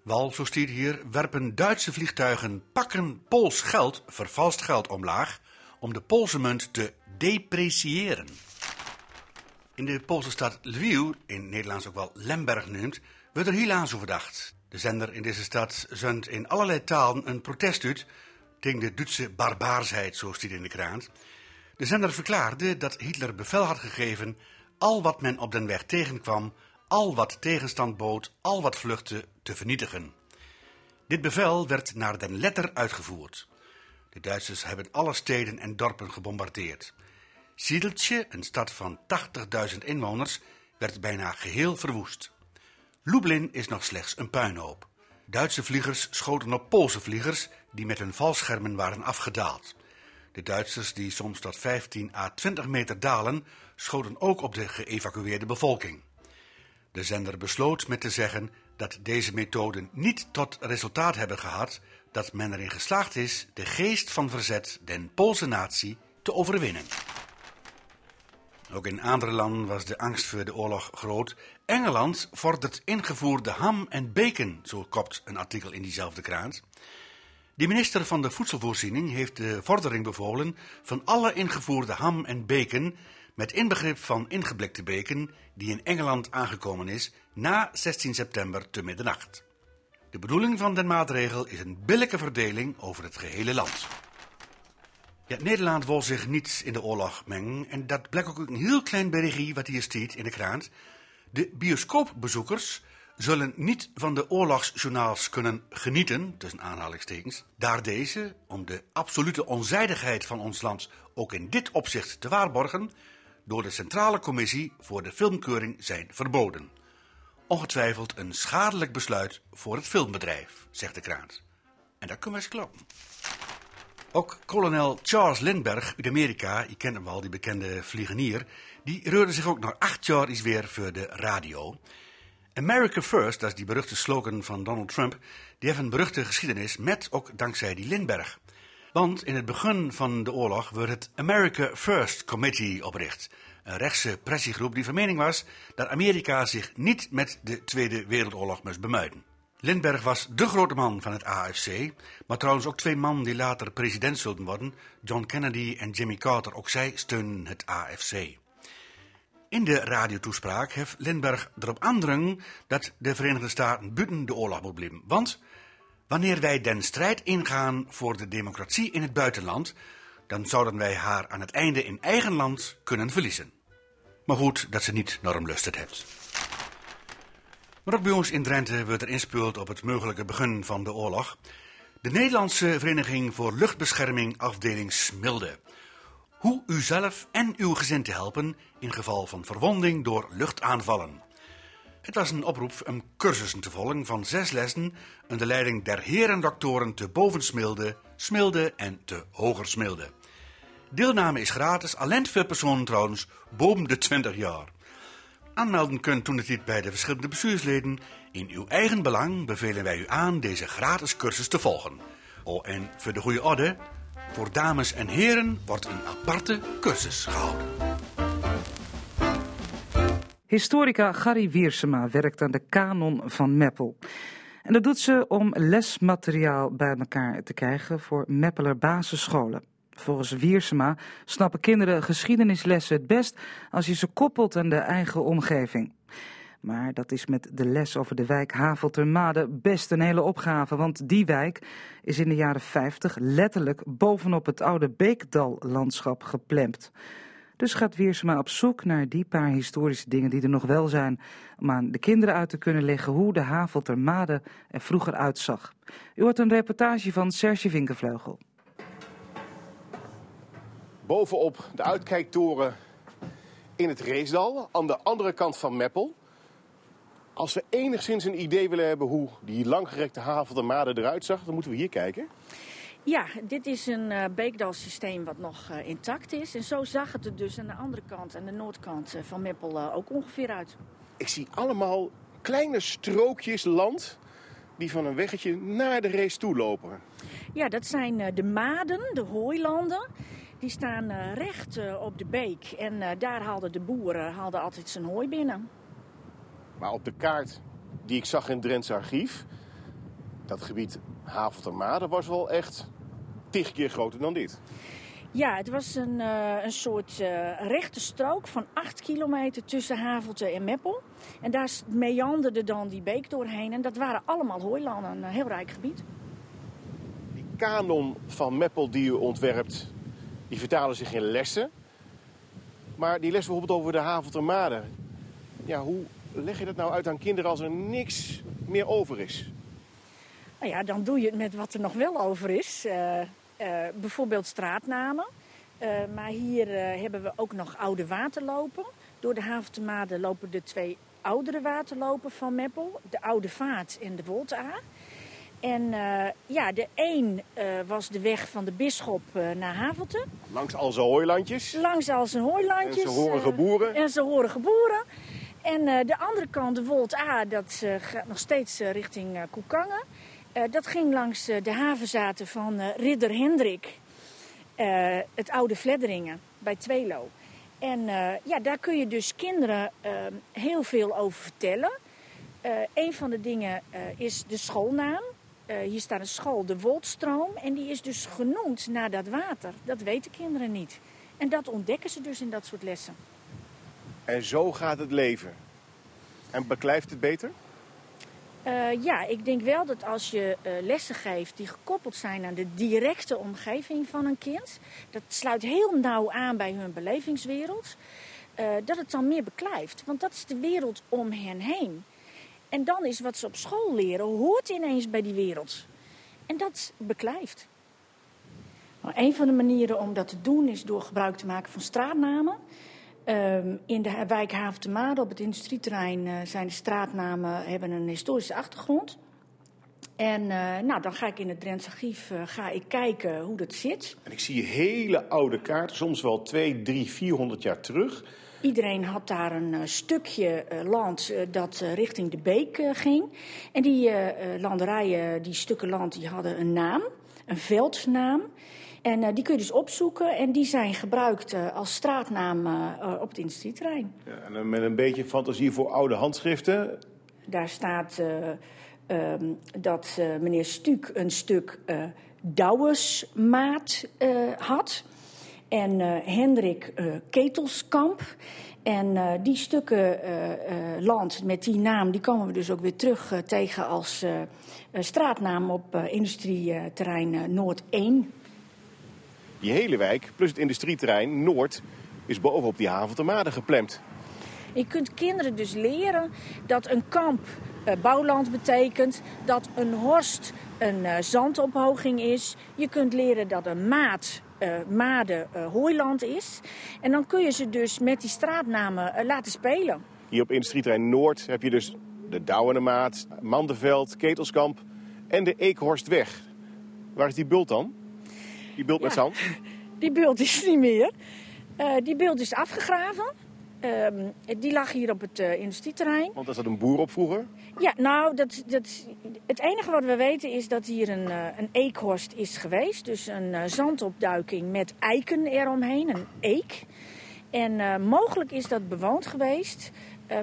Wal, zo hier, werpen Duitse vliegtuigen pakken Pools geld, vervalst geld, omlaag om de Poolse munt te depreciëren. In de Poolse stad Lviv, in Nederlands ook wel Lemberg genoemd, wordt er helaas over. De zender in deze stad zendt in allerlei talen een protest uit tegen de Duitse barbaarsheid, zo stiet in de krant. De zender verklaarde dat Hitler bevel had gegeven al wat men op den weg tegenkwam, al wat tegenstand bood, al wat vluchtte, vernietigen. Dit bevel werd naar den letter uitgevoerd. De Duitsers hebben alle steden en dorpen gebombardeerd. Siedeltje, een stad van 80.000 inwoners, werd bijna geheel verwoest. Lublin is nog slechts een puinhoop. Duitse vliegers schoten op Poolse vliegers die met hun valschermen waren afgedaald. De Duitsers, die soms tot 15 à 20 meter dalen, schoten ook op de geëvacueerde bevolking. De zender besloot met te zeggen dat deze methoden niet tot resultaat hebben gehad dat men erin geslaagd is de geest van verzet den Poolse natie te overwinnen. Ook in andere landen was de angst voor de oorlog groot. Engeland vordert ingevoerde ham en bacon, zo kopt een artikel in diezelfde krant. De minister van de Voedselvoorziening heeft de vordering bevolen van alle ingevoerde ham en bacon, met inbegrip van ingeblikte bacon, die in Engeland aangekomen is na 16 september te middernacht. De bedoeling van den maatregel is een billijke verdeling over het gehele land. Nederland wil zich niet in de oorlog mengen. En dat blijkt ook een heel klein berichtje wat hier staat in de krant. De bioscoopbezoekers zullen niet van de oorlogsjournaals kunnen genieten, tussen aanhalingstekens, daar deze, om de absolute onzijdigheid van ons land ook in dit opzicht te waarborgen, door de Centrale Commissie voor de Filmkeuring zijn verboden. Ongetwijfeld een schadelijk besluit voor het filmbedrijf, zegt de krant. En dat kunnen we eens kloppen. Ook kolonel Charles Lindbergh uit Amerika, je kent hem wel, die bekende vliegenier, die reurde zich ook na acht jaar eens weer voor de radio. America First, dat is die beruchte slogan van Donald Trump, die heeft een beruchte geschiedenis met ook dankzij die Lindbergh. Want in het begin van de oorlog werd het America First Committee opricht. Een rechtse pressiegroep die van mening was dat Amerika zich niet met de Tweede Wereldoorlog moest bemuiden. Lindbergh was de grote man van het AFC, maar trouwens ook twee mannen die later president zullen worden, John Kennedy en Jimmy Carter, ook zij steunen het AFC. In de radiotoespraak heeft Lindbergh erop aandringen dat de Verenigde Staten buiten de oorlog moet blijven. Want wanneer wij den strijd ingaan voor de democratie in het buitenland, dan zouden wij haar aan het einde in eigen land kunnen verliezen. Maar goed dat ze niet normlustig heeft. Maar ook bij ons in Drenthe wordt er inspeeld op het mogelijke begin van de oorlog. De Nederlandse Vereniging voor Luchtbescherming afdeling Smilde. Hoe u zelf en uw gezin te helpen in geval van verwonding door luchtaanvallen. Het was een oproep om cursussen te volgen van zes lessen onder de leiding der herendoktoren te Bovensmilde, Smilde en te Hogersmilde. Deelname is gratis, alleen voor personen trouwens boven de 20 jaar. Aanmelden kunt toen het niet bij de verschillende bestuursleden. In uw eigen belang bevelen wij u aan deze gratis cursus te volgen. Oh, en voor de goede orde, voor dames en heren wordt een aparte cursus gehouden.
Historica Gary Wiersema werkt aan de kanon van Meppel. En dat doet ze om lesmateriaal bij elkaar te krijgen voor Meppeler basisscholen. Volgens Wiersema snappen kinderen geschiedenislessen het best als je ze koppelt aan de eigen omgeving. Maar dat is met de les over de wijk Haveltermade best een hele opgave, want die wijk is in de jaren 50 letterlijk bovenop het oude Beekdal-landschap. Dus gaat Wiersema op zoek naar die paar historische dingen die er nog wel zijn, om aan de kinderen uit te kunnen leggen hoe de Haveltermade er vroeger uitzag. U hoort een reportage van Serge Vinkenvleugel.
Bovenop de uitkijktoren in het Reesdal, aan de andere kant van Meppel. Als we enigszins een idee willen hebben hoe die langgerekte Haveltermade eruit zag, dan moeten we hier kijken.
Ja, dit is een uh, beekdalsysteem wat nog uh, intact is. En zo zag het er dus aan de andere kant, aan de noordkant uh, van Meppel, ook ongeveer uit.
Ik zie allemaal kleine strookjes land die van een weggetje naar de race toe lopen.
Ja, dat zijn de maden, de hooilanden. Die staan recht op de beek. En daar haalden de boeren haalden altijd zijn hooi binnen.
Maar op de kaart die ik zag in het Drentse archief... dat gebied Haveltermade was wel echt tig keer groter dan dit.
Ja, het was een, uh, een soort uh, rechte strook van 8 kilometer tussen Havelte en Meppel. En daar meanderde dan die beek doorheen. En dat waren allemaal hooilanden, een heel rijk gebied.
Die kanon van Meppel die u ontwerpt, die vertalen zich in lessen. Maar die les bijvoorbeeld over de Haveltermade. Ja, hoe leg je dat nou uit aan kinderen als er niks meer over is?
Nou ja, dan doe je het met wat er nog wel over is. Uh, uh, bijvoorbeeld straatnamen. Uh, maar hier hebben we ook nog oude waterlopen. Door de Haventemade lopen de twee oudere waterlopen van Meppel. De Oude Vaart en de Wolta. En ja, de een was de weg van de bisschop naar Havelte.
Langs al zijn hooilandjes.
Langs al zijn hooilandjes.
En zijn horige boeren.
en zijn horige boeren. En de andere kant, de Wold A, dat gaat nog steeds richting Koekangen. Uh, dat ging langs uh, de havenzaten van uh, Ridder Hendrik, het oude Vledderingen bij Tweelo. En ja, daar kun je dus kinderen heel veel over vertellen. een van de dingen is de schoolnaam. hier staat een school, de Woldstroom. En die is dus genoemd naar dat water. Dat weten kinderen niet. En dat ontdekken ze dus in dat soort lessen.
En zo gaat het leven. En beklijft het beter?
Uh, ja, ik denk wel dat als je uh, lessen geeft die gekoppeld zijn aan de directe omgeving van een kind, dat sluit heel nauw aan bij hun belevingswereld, uh, dat het dan meer beklijft. Want dat is de wereld om hen heen. En dan is wat ze op school leren, hoort ineens bij die wereld. En dat beklijft. Nou, een van de manieren om dat te doen is door gebruik te maken van straatnamen. Um, in de wijk Haventemade op het industrieterrein uh, zijn de straatnamen hebben een historische achtergrond. En uh, nou, dan ga ik in het Drents archief uh, ga ik kijken hoe dat zit.
En ik zie hele oude kaarten, soms wel 2, 3, 400 jaar terug.
Iedereen had daar een stukje land dat richting de beek ging. En die landerijen, die stukken land, die hadden een naam, een veldnaam. En uh, die kun je dus opzoeken en die zijn gebruikt uh, als straatnaam uh, op het industrieterrein.
Ja, en met een beetje fantasie voor oude handschriften?
Daar staat um, dat meneer Stuk een stuk Douwersmaat had. En Hendrik Ketelskamp. En die stukken land met die naam, die komen we dus ook weer terug tegen als straatnaam op industrieterrein Noord 1.
Die hele wijk, plus het industrieterrein Noord, is bovenop die haven ter Made geplemd.
Je kunt kinderen dus leren dat een kamp uh, bouwland betekent, dat een horst een uh, zandophoging is. Je kunt leren dat een maat uh, made hooiland is. En dan kun je ze dus met die straatnamen laten spelen.
Hier op industrieterrein Noord heb je dus de Douwenemaat, Mandenveld, Ketelskamp en de Eekhorstweg. Waar is die bult dan? Die bult ja, met zand?
Die bult is niet meer. Uh, die bult is afgegraven. Uh, die lag hier op het uh, industrieterrein.
Want was dat een boer op vroeger?
Ja, nou, dat, dat, het enige wat we weten is dat hier een, uh, een eekhorst is geweest. Dus een zandopduiking met eiken eromheen, een eek. En mogelijk is dat bewoond geweest.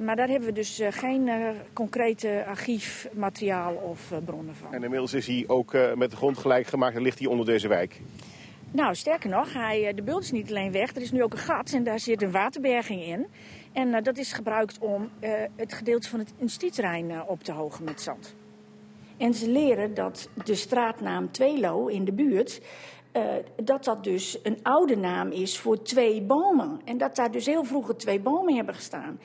Maar daar hebben we dus geen concrete archiefmateriaal of bronnen van.
En inmiddels is hij ook met de grond gelijk gemaakt en ligt hij onder deze wijk?
Nou, sterker nog, hij, de bult is niet alleen weg. Er is nu ook een gat en daar zit een waterberging in. En dat is gebruikt om het gedeelte van het instituutterrein op te hogen met zand. En ze leren dat de straatnaam Tweelo in de buurt uh, dat dat dus een oude naam is voor twee bomen. En dat daar dus heel vroeger twee bomen hebben gestaan.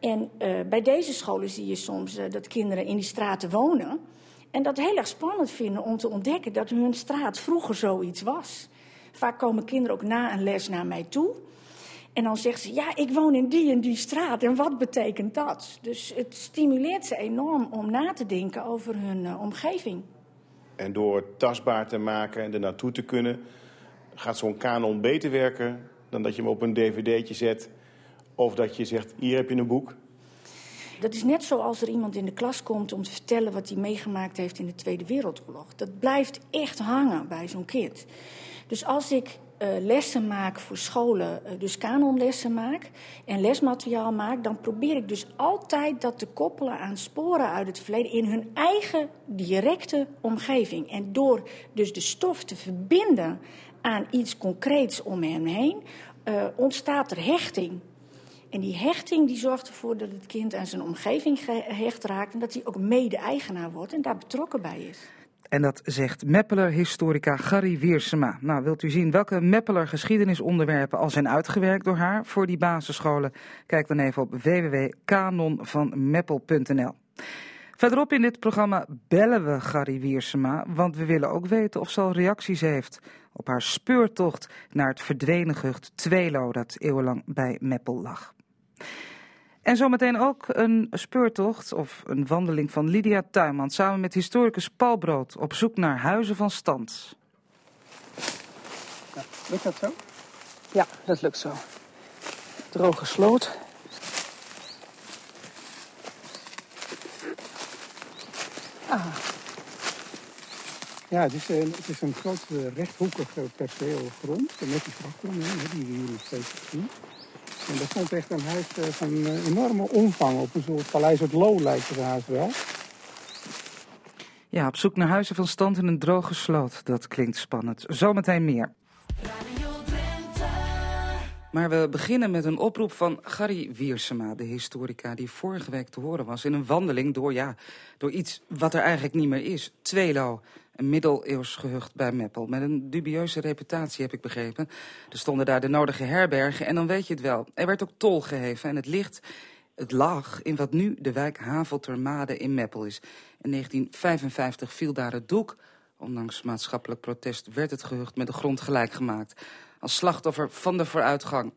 En uh, bij deze scholen zie je soms uh, dat kinderen in die straten wonen. En dat heel erg spannend vinden om te ontdekken dat hun straat vroeger zoiets was. Vaak komen kinderen ook na een les naar mij toe. En dan zeggen ze, ja, ik woon in die en die straat. En wat betekent dat? Dus het stimuleert ze enorm om na te denken over hun uh, omgeving.
En door het tastbaar te maken en er naartoe te kunnen... gaat zo'n kanon beter werken dan dat je hem op een dvd'tje zet of dat je zegt, hier heb je een boek?
Dat is net zoals er iemand in de klas komt om te vertellen wat hij meegemaakt heeft in de Tweede Wereldoorlog. Dat blijft echt hangen bij zo'n kind. Dus als ik uh, lessen maak voor scholen, uh, dus kanonlessen maak en lesmateriaal maak, dan probeer ik dus altijd dat te koppelen aan sporen uit het verleden in hun eigen directe omgeving. En door dus de stof te verbinden aan iets concreets om hen heen, uh, ontstaat er hechting. En die hechting die zorgt ervoor dat het kind aan zijn omgeving gehecht raakt en dat hij ook mede-eigenaar wordt en daar betrokken bij is.
En dat zegt Meppeler-historica Gary Wiersema. Nou, wilt u zien welke Meppeler geschiedenisonderwerpen al zijn uitgewerkt door haar voor die basisscholen? Kijk dan even op www.kanonvanmeppel.nl. Verderop in dit programma bellen we Gary Wiersema, want we willen ook weten of ze al reacties heeft op haar speurtocht naar het verdwenen gehucht Tweelo dat eeuwenlang bij Meppel lag. En zometeen ook een speurtocht of een wandeling van Lydia Tuinman samen met historicus Paul Brood op zoek naar huizen van stand.
Ja, lukt dat zo?
Ja, dat lukt zo. Droge sloot.
Ah. Ja, het is, een, het is een groot rechthoekig perceel grond. Met die grond die we hier nog steeds zien. En daar stond echt een huis eh, van uh, enorme omvang op een soort paleis het Loo lijkt het wel.
Ja, op zoek naar huizen van stand in een droge sloot. Dat klinkt spannend. Zometeen meer. Maar we beginnen met een oproep van Gary Wiersema, de historica die vorige week te horen was in een wandeling door, ja, door iets wat er eigenlijk niet meer is. Tweelo, een middeleeuws gehucht bij Meppel. Met een dubieuze reputatie, heb ik begrepen. Er stonden daar de nodige herbergen en dan weet je het wel. Er werd ook tol geheven en het licht... Het lag in wat nu de wijk Haveltermade in Meppel is. In 1955 viel daar het doek. Ondanks maatschappelijk protest werd het gehucht met de grond gelijk gemaakt. Als slachtoffer van de vooruitgang.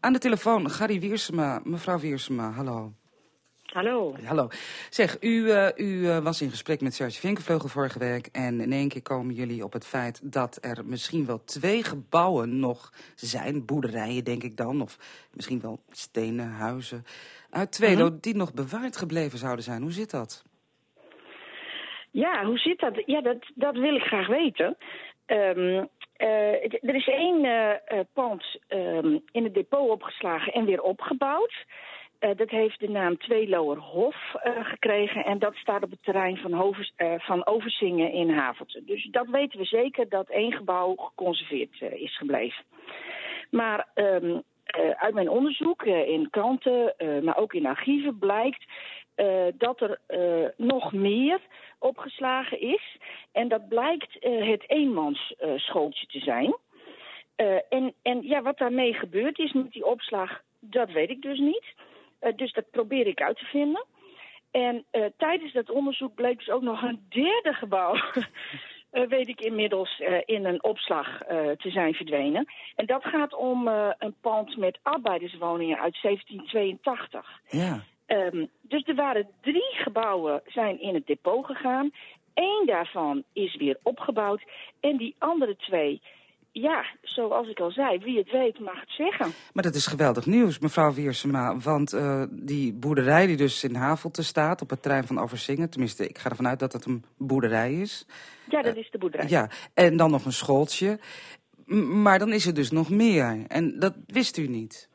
Aan de telefoon Gary Wiersema. Mevrouw Wiersema, hallo.
Hallo.
Hallo. Zeg, u, uh, u uh, was in gesprek met Serge Vinkenvleugel vorige week... en in één keer komen jullie op het feit dat er misschien wel twee gebouwen nog zijn. Boerderijen, denk ik dan, of misschien wel stenen huizen. Uit Tweelo, mm -hmm. die nog bewaard gebleven zouden zijn. Hoe zit dat?
Ja, hoe zit dat? Ja, dat, dat wil ik graag weten. Um, uh, er is één uh, pand um, in het depot opgeslagen en weer opgebouwd... Uh, dat heeft de naam Tweeloerhof uh, gekregen en dat staat op het terrein van, Hovers, uh, van Oversingen in Havelten. Dus dat weten we zeker dat één gebouw geconserveerd is gebleven. Maar um, uit mijn onderzoek in kranten, maar ook in archieven blijkt dat er nog meer opgeslagen is. En dat blijkt het eenmansschooltje te zijn. Eh, en, en ja, wat daarmee gebeurd is met die opslag, dat weet ik dus niet. Eh, dus dat probeer ik uit te vinden. En eh, tijdens dat onderzoek bleek dus ook nog een derde gebouw, eh, weet ik inmiddels, in een opslag te zijn verdwenen. En dat gaat om een pand met arbeiderswoningen uit 1782.
Ja.
Ehm, dus er waren drie gebouwen zijn in het depot gegaan. Eén daarvan is weer opgebouwd. En die andere twee, ja, zoals ik al zei, wie het weet mag het zeggen.
Maar dat is geweldig nieuws, mevrouw Wiersema. Want eh, die boerderij die dus in Havelte staat, op het terrein van Overzingen... tenminste, ik ga ervan uit dat het een boerderij is.
Ja, dat is de boerderij.
Ja, en dan nog een schooltje. M- maar dan is er dus nog meer. En dat wist u niet.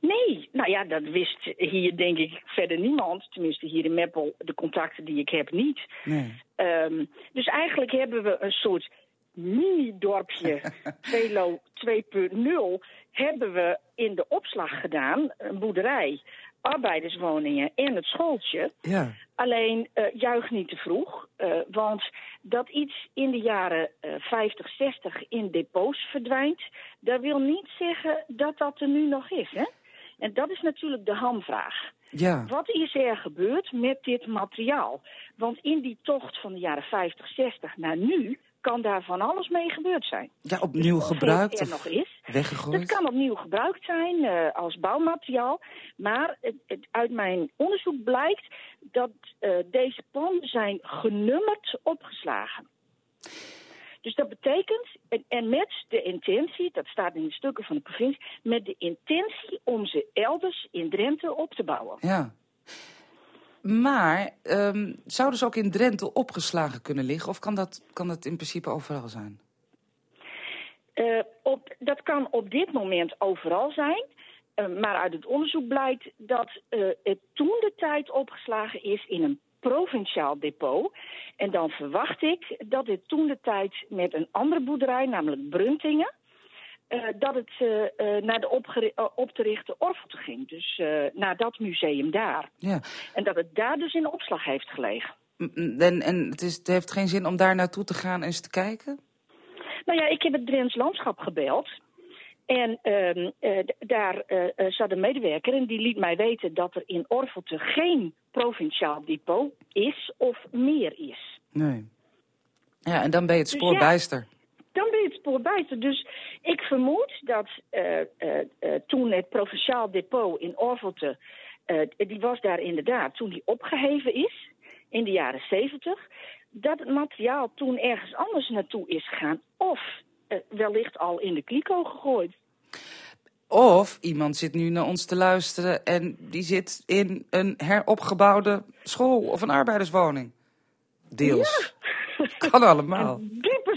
Nee, nou ja, dat wist hier denk ik verder niemand. Tenminste, hier in Meppel, de contacten die ik heb, niet.
Nee.
Ehm, dus eigenlijk hebben we een soort mini-dorpje Velo 2.0 hebben we in de opslag gedaan. Een boerderij, arbeiderswoningen en het schooltje.
Ja.
Alleen eh, juich niet te vroeg, eh, want dat iets in de jaren eh 50, 60 in depots verdwijnt, dat wil niet zeggen dat dat er nu nog is. Hè? En dat is natuurlijk de hamvraag.
Ja.
Wat is er gebeurd met dit materiaal? Want in die tocht van de jaren 50, 60 naar nu kan daar van alles mee gebeurd zijn.
Ja, opnieuw gebruikt
er
of
nog is.
weggegooid?
Dat kan opnieuw gebruikt zijn eh, als bouwmateriaal. Maar het, het- uit mijn onderzoek blijkt dat eh, deze panden zijn genummerd opgeslagen. Dus dat betekent, en, en met de intentie, dat staat in de stukken van de provincie, met de intentie om ze elders in Drenthe op te bouwen.
Ja. Maar ehm, zouden ze ook in Drenthe opgeslagen kunnen liggen? Of kan dat, kan dat in principe overal zijn?
Eh, op, dat kan op dit moment overal zijn. Eh, maar uit het onderzoek blijkt dat eh, het toen de tijd opgeslagen is in een provinciaal depot. En dan verwacht ik dat het toen de tijd met een andere boerderij, namelijk Bruntingen, eh, dat het eh, eh, naar de opgeri- eh, op te richten ging. Dus naar dat museum daar.
Ja.
En dat het daar dus in opslag heeft gelegen.
En, en het, is, het heeft geen zin om daar naartoe te gaan en eens te kijken?
Nou ja, ik heb het Drents Landschap gebeld. En ehm, eh, daar eh, zat een medewerker en die liet mij weten dat er in Orvelte geen provinciaal depot is of meer is.
Nee. Ja, en dan ben je het
Dus
spoor
ja. Dan ben je het spoor buiten. Dus ik vermoed dat eh, eh, eh, toen het provinciaal depot in Orvelte, die was daar inderdaad, toen die opgeheven is in de jaren zeventig, dat het materiaal toen ergens anders naartoe is gegaan. Of wellicht al in de kliko gegooid.
Of iemand zit nu naar ons te luisteren en die zit in een heropgebouwde school of een arbeiderswoning. Deels. Kan allemaal.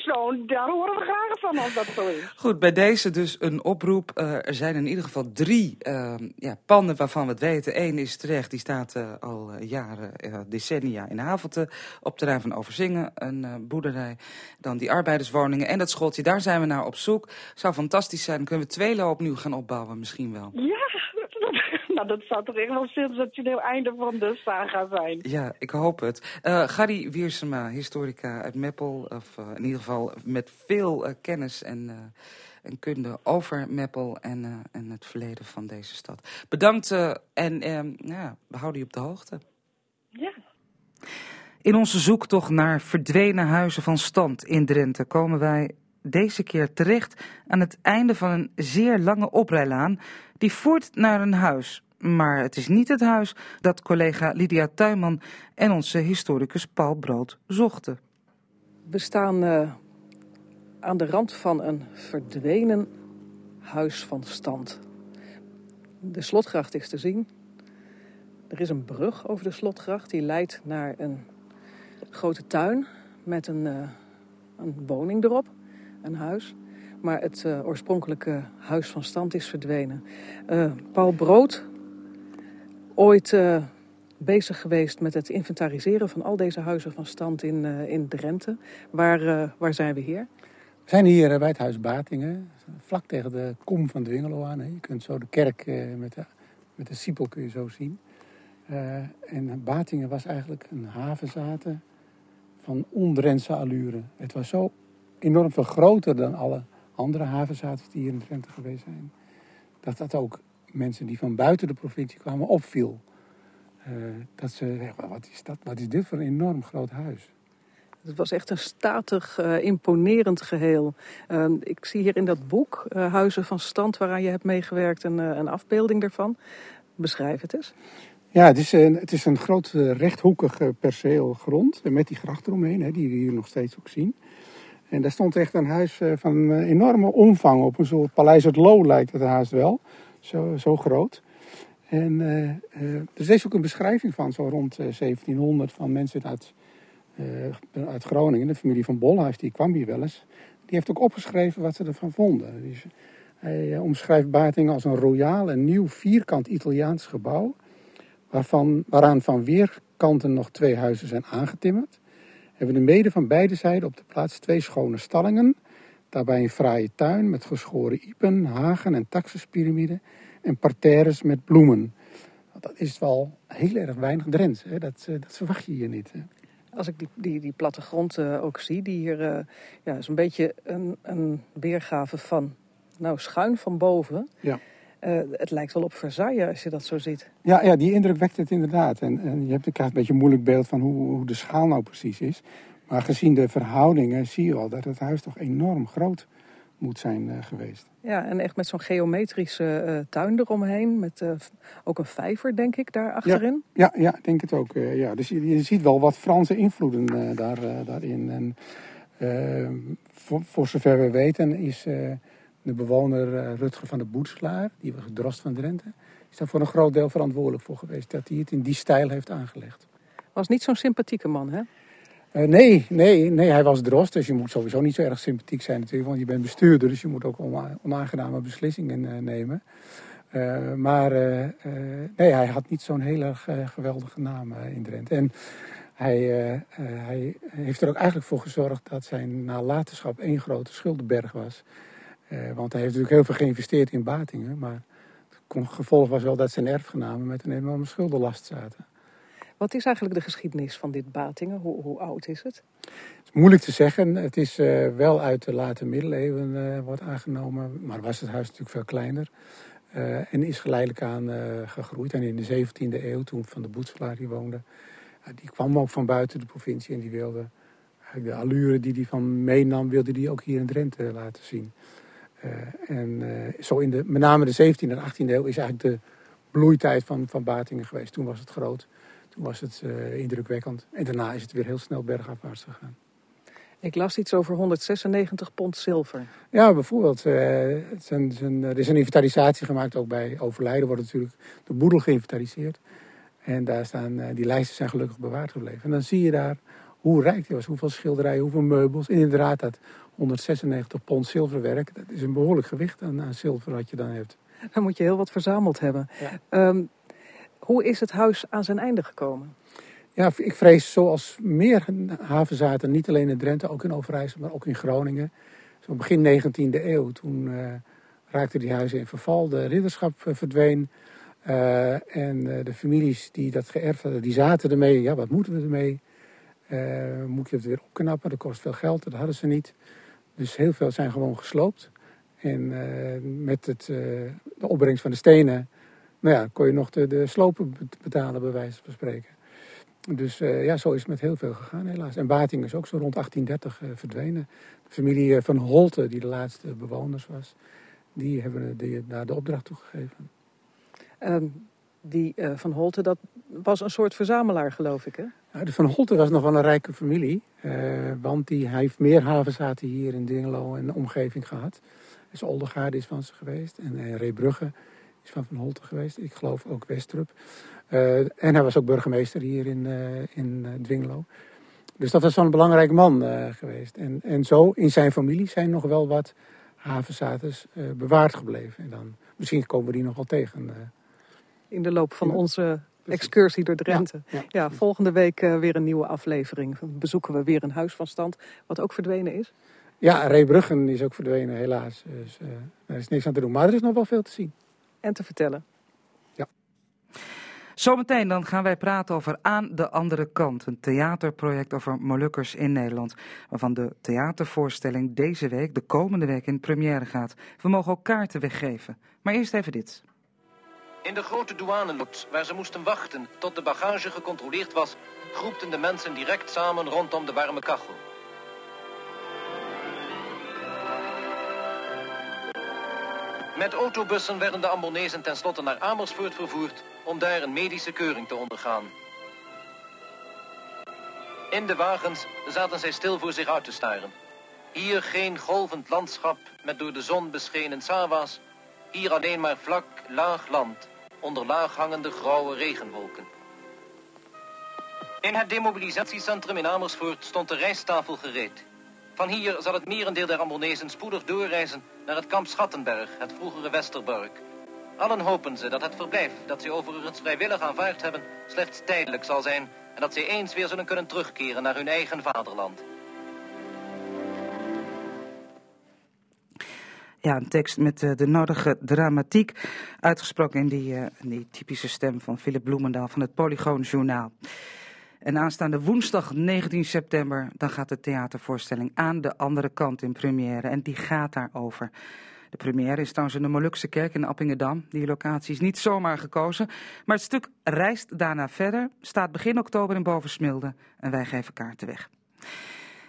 Persoon, daar horen we graag van als dat zo is.
Goed, bij deze dus een oproep. Eh, er zijn in ieder geval drie eh, ja, panden waarvan we het weten. Eén is terecht, die staat eh, al eh, jaren, decennia in Havelte. Op terrein van Overzingen, een boerderij. Dan die arbeiderswoningen en dat schooltje, daar zijn we naar op zoek. Zou fantastisch zijn, dan kunnen we Tweelo opnieuw gaan opbouwen misschien wel.
Ja, nou dat zou toch echt wel een sensationeel einde van de saga zijn.
Ja, ik hoop het. Eh Gary Wiersema, historica uit Meppel. Of eh, in ieder geval met veel eh, kennis en, en kunde over Meppel en, en het verleden van deze stad. Bedankt en ja, we houden je op de hoogte.
Ja.
In onze zoektocht naar verdwenen huizen van stand in Drenthe komen wij deze keer terecht aan het einde van een zeer lange oprijlaan die voert naar een huis. Maar het is niet het huis dat collega Lydia Tuinman en onze historicus Paul Brood zochten.
We staan eh, aan de rand van een verdwenen huis van stand. De slotgracht is te zien. Er is een brug over de slotgracht die leidt naar een grote tuin met een, eh, een woning erop, een huis. Maar het eh, oorspronkelijke huis van stand is verdwenen. Paul Brood, ooit eh, bezig geweest met het inventariseren van al deze huizen van stand in, eh, in Drenthe. Waar, eh, waar zijn we hier?
We zijn hier bij het huis Batingen, vlak tegen de kom van Dwingelo aan. Je kunt zo de kerk met, de, met de Siepel kun je zo zien. En Batingen was eigenlijk een havezate van ondrentse allure. Het was zo enorm veel groter dan alle andere havenzaten die hier in Drenthe geweest zijn, dat dat ook mensen die van buiten de provincie kwamen opviel. Eh, dat ze zeggen, wat is dat? Wat is dit voor een enorm groot huis?
Het was echt een statig, uh, imponerend geheel. Uh, ik zie hier in dat boek, uh, Huizen van Stand, waaraan je hebt meegewerkt, een, een afbeelding daarvan. Beschrijf het eens.
Ja, het is een, het is een groot rechthoekig perceel grond met die gracht eromheen, hè, die we hier nog steeds ook zien. En daar stond echt een huis van enorme omvang op. Een soort paleis het Loo lijkt het haast wel. Zo, zo groot. En uh, er is ook een beschrijving van, zo rond 1700, van mensen uit, uit Groningen. De familie van Bolhuis, die kwam hier wel eens. Die heeft ook opgeschreven wat ze ervan vonden. Dus hij omschrijft Baartingen als een royaal en nieuw vierkant Italiaans gebouw. Waarvan, waaraan van weerkanten nog twee huizen zijn aangetimmerd. Hebben de mede van beide zijden op de plaats twee schone stallingen. Daarbij een fraaie tuin met geschoren iepen, hagen en taxuspyramiden en parterres met bloemen. Dat is wel heel erg weinig Drents. Hè? Dat, eh, dat verwacht je hier niet. Hè?
Als ik die, die, die plattegrond uh, ook zie, die hier uh, ja, is een beetje een, een weergave van, nou schuin van boven.
Ja.
Uh, het lijkt wel op Versailles als je dat zo ziet.
Ja, ja die indruk wekt het inderdaad. En, en je hebt een beetje een moeilijk beeld van hoe, hoe de schaal nou precies is. Maar gezien de verhoudingen zie je al dat het huis toch enorm groot moet zijn uh, geweest.
Ja, en echt met zo'n geometrische uh, tuin eromheen. Met uh, ook een vijver, denk ik, daar achterin.
Ja, ja, denk het ook. ja. Dus je, je, ziet wel wat Franse invloeden daar, daarin. En voor, voor, zover we weten is de bewoner Rutger van de Boetslaar, die was drost van Drenthe, is daar voor een groot deel verantwoordelijk voor geweest. Dat hij het in die stijl heeft aangelegd.
Was niet zo'n sympathieke man, hè?
Uh, nee, nee, nee, hij was drost, dus je moet sowieso niet zo erg sympathiek zijn natuurlijk, want je bent bestuurder, dus je moet ook onaangename beslissingen uh, nemen. Uh, maar nee, hij had niet zo'n heel erg geweldige naam in Drenthe. En hij, hij heeft er ook eigenlijk voor gezorgd dat zijn nalatenschap één grote schuldenberg was. want hij heeft natuurlijk heel veel geïnvesteerd in Batingen, maar het gevolg was wel dat zijn erfgenamen met een enorme schuldenlast zaten.
Wat is eigenlijk de geschiedenis van dit Batingen? Hoe, hoe oud is het?
Het is moeilijk te zeggen. Het is uh, wel uit de late middeleeuwen uh, wordt aangenomen. Maar was het huis natuurlijk veel kleiner. Uh, en is geleidelijk aan gegroeid. En in de 17e eeuw, toen Van de Boetselaar hier woonde... die kwam ook van buiten de provincie en die wilde... de allure die hij van meenam, wilde die ook hier in Drenthe laten zien. en zo in de, met name de 17e en 18e eeuw is eigenlijk de bloeitijd van, van Batingen geweest. Toen was het groot was het uh, indrukwekkend. En daarna is het weer heel snel bergafwaarts gegaan.
Ik las iets over 196 pond zilver.
Ja, bijvoorbeeld. Uh, het zijn, zijn, er is een inventarisatie gemaakt, ook bij overlijden wordt natuurlijk de boedel geïnventariseerd. En daar staan, uh, die lijsten zijn gelukkig bewaard gebleven. En dan zie je daar hoe rijk die was, hoeveel schilderijen, hoeveel meubels. En inderdaad, dat 196 pond zilverwerk, dat is een behoorlijk gewicht aan, aan zilver wat je dan hebt.
Dan moet je heel wat verzameld hebben. Ja. Um, hoe is het huis aan zijn einde gekomen?
Ja, ik vrees zoals meer havenzaten, niet alleen in Drenthe, ook in Overijssel, maar ook in Groningen. Zo begin 19e eeuw, toen uh, raakten die huizen in verval, de ridderschap uh, verdween. Uh, en de families die dat geërfd hadden, die zaten ermee. Ja, wat moeten we ermee? moet je het weer opknappen? Dat kost veel geld, dat hadden ze niet. Dus heel veel zijn gewoon gesloopt. En met het, de opbrengst van de stenen nou ja, kon je nog de, de slopen betalen, bij wijze van spreken. Dus uh, ja, zo is het met heel veel gegaan helaas. En Bating is ook zo rond 1830 uh, verdwenen. De familie uh, van Holte, die de laatste bewoners was, die hebben de, daar de opdracht toegegeven.
Um, die van Holte, dat was een soort verzamelaar, geloof ik, hè?
Ja, de van Holte was nog wel een rijke familie. want die, hij heeft meer havenzaten hier in Dingelo en de omgeving gehad. Dus Oldegaarde is van ze geweest en Reebrugge is van Van Holte geweest. Ik geloof ook Westrup. Uh, en hij was ook burgemeester hier in, uh, in uh, Dwingelo. Dus dat was zo'n belangrijk man geweest. En, en zo in zijn familie zijn nog wel wat havenzates bewaard gebleven. En dan, misschien komen we die nog wel tegen.
in de loop van onze excursie door Drenthe. Ja, ja. ja volgende week weer een nieuwe aflevering. Dan bezoeken we weer een huis van stand, wat ook verdwenen is.
Ja, Reebruggen is ook verdwenen, helaas. Dus daar is niks aan te doen. Maar er is nog wel veel te zien
en te vertellen.
Ja.
Zometeen dan gaan wij praten over Aan de Andere Kant, een theaterproject over Molukkers in Nederland, waarvan de theatervoorstelling deze week, de komende week, in première gaat. We mogen ook kaarten weggeven. Maar eerst even dit.
In de grote douaneloods, waar ze moesten wachten tot de bagage gecontroleerd was, groepten de mensen direct samen rondom de warme kachel. Met autobussen werden de Ambonezen tenslotte naar Amersfoort vervoerd om daar een medische keuring te ondergaan. In de wagens zaten zij stil voor zich uit te staren. Hier geen golvend landschap met door de zon beschenen sawa's. Hier alleen maar vlak, laag land onder laag hangende grauwe regenwolken. In het demobilisatiecentrum in Amersfoort stond de rijsttafel gereed. Van hier zal het merendeel der Ambonezen spoedig doorreizen naar het kamp Schattenberg, het vroegere Westerbork. Allen hopen ze dat het verblijf dat ze overigens vrijwillig aanvaard hebben slechts tijdelijk zal zijn en dat ze eens weer zullen kunnen terugkeren naar hun eigen vaderland.
Ja, een tekst met uh, de nodige dramatiek, uitgesproken in die, uh, die typische stem van Philip Bloemendaal van het Polygoon Journaal. En aanstaande woensdag 19 september, dan gaat de theatervoorstelling aan de andere kant in première. En die gaat daarover. De première is trouwens in de Molukse kerk in Appingedam. Die locatie is niet zomaar gekozen. Maar het stuk reist daarna verder, staat begin oktober in Bovensmilde. En wij geven kaarten weg.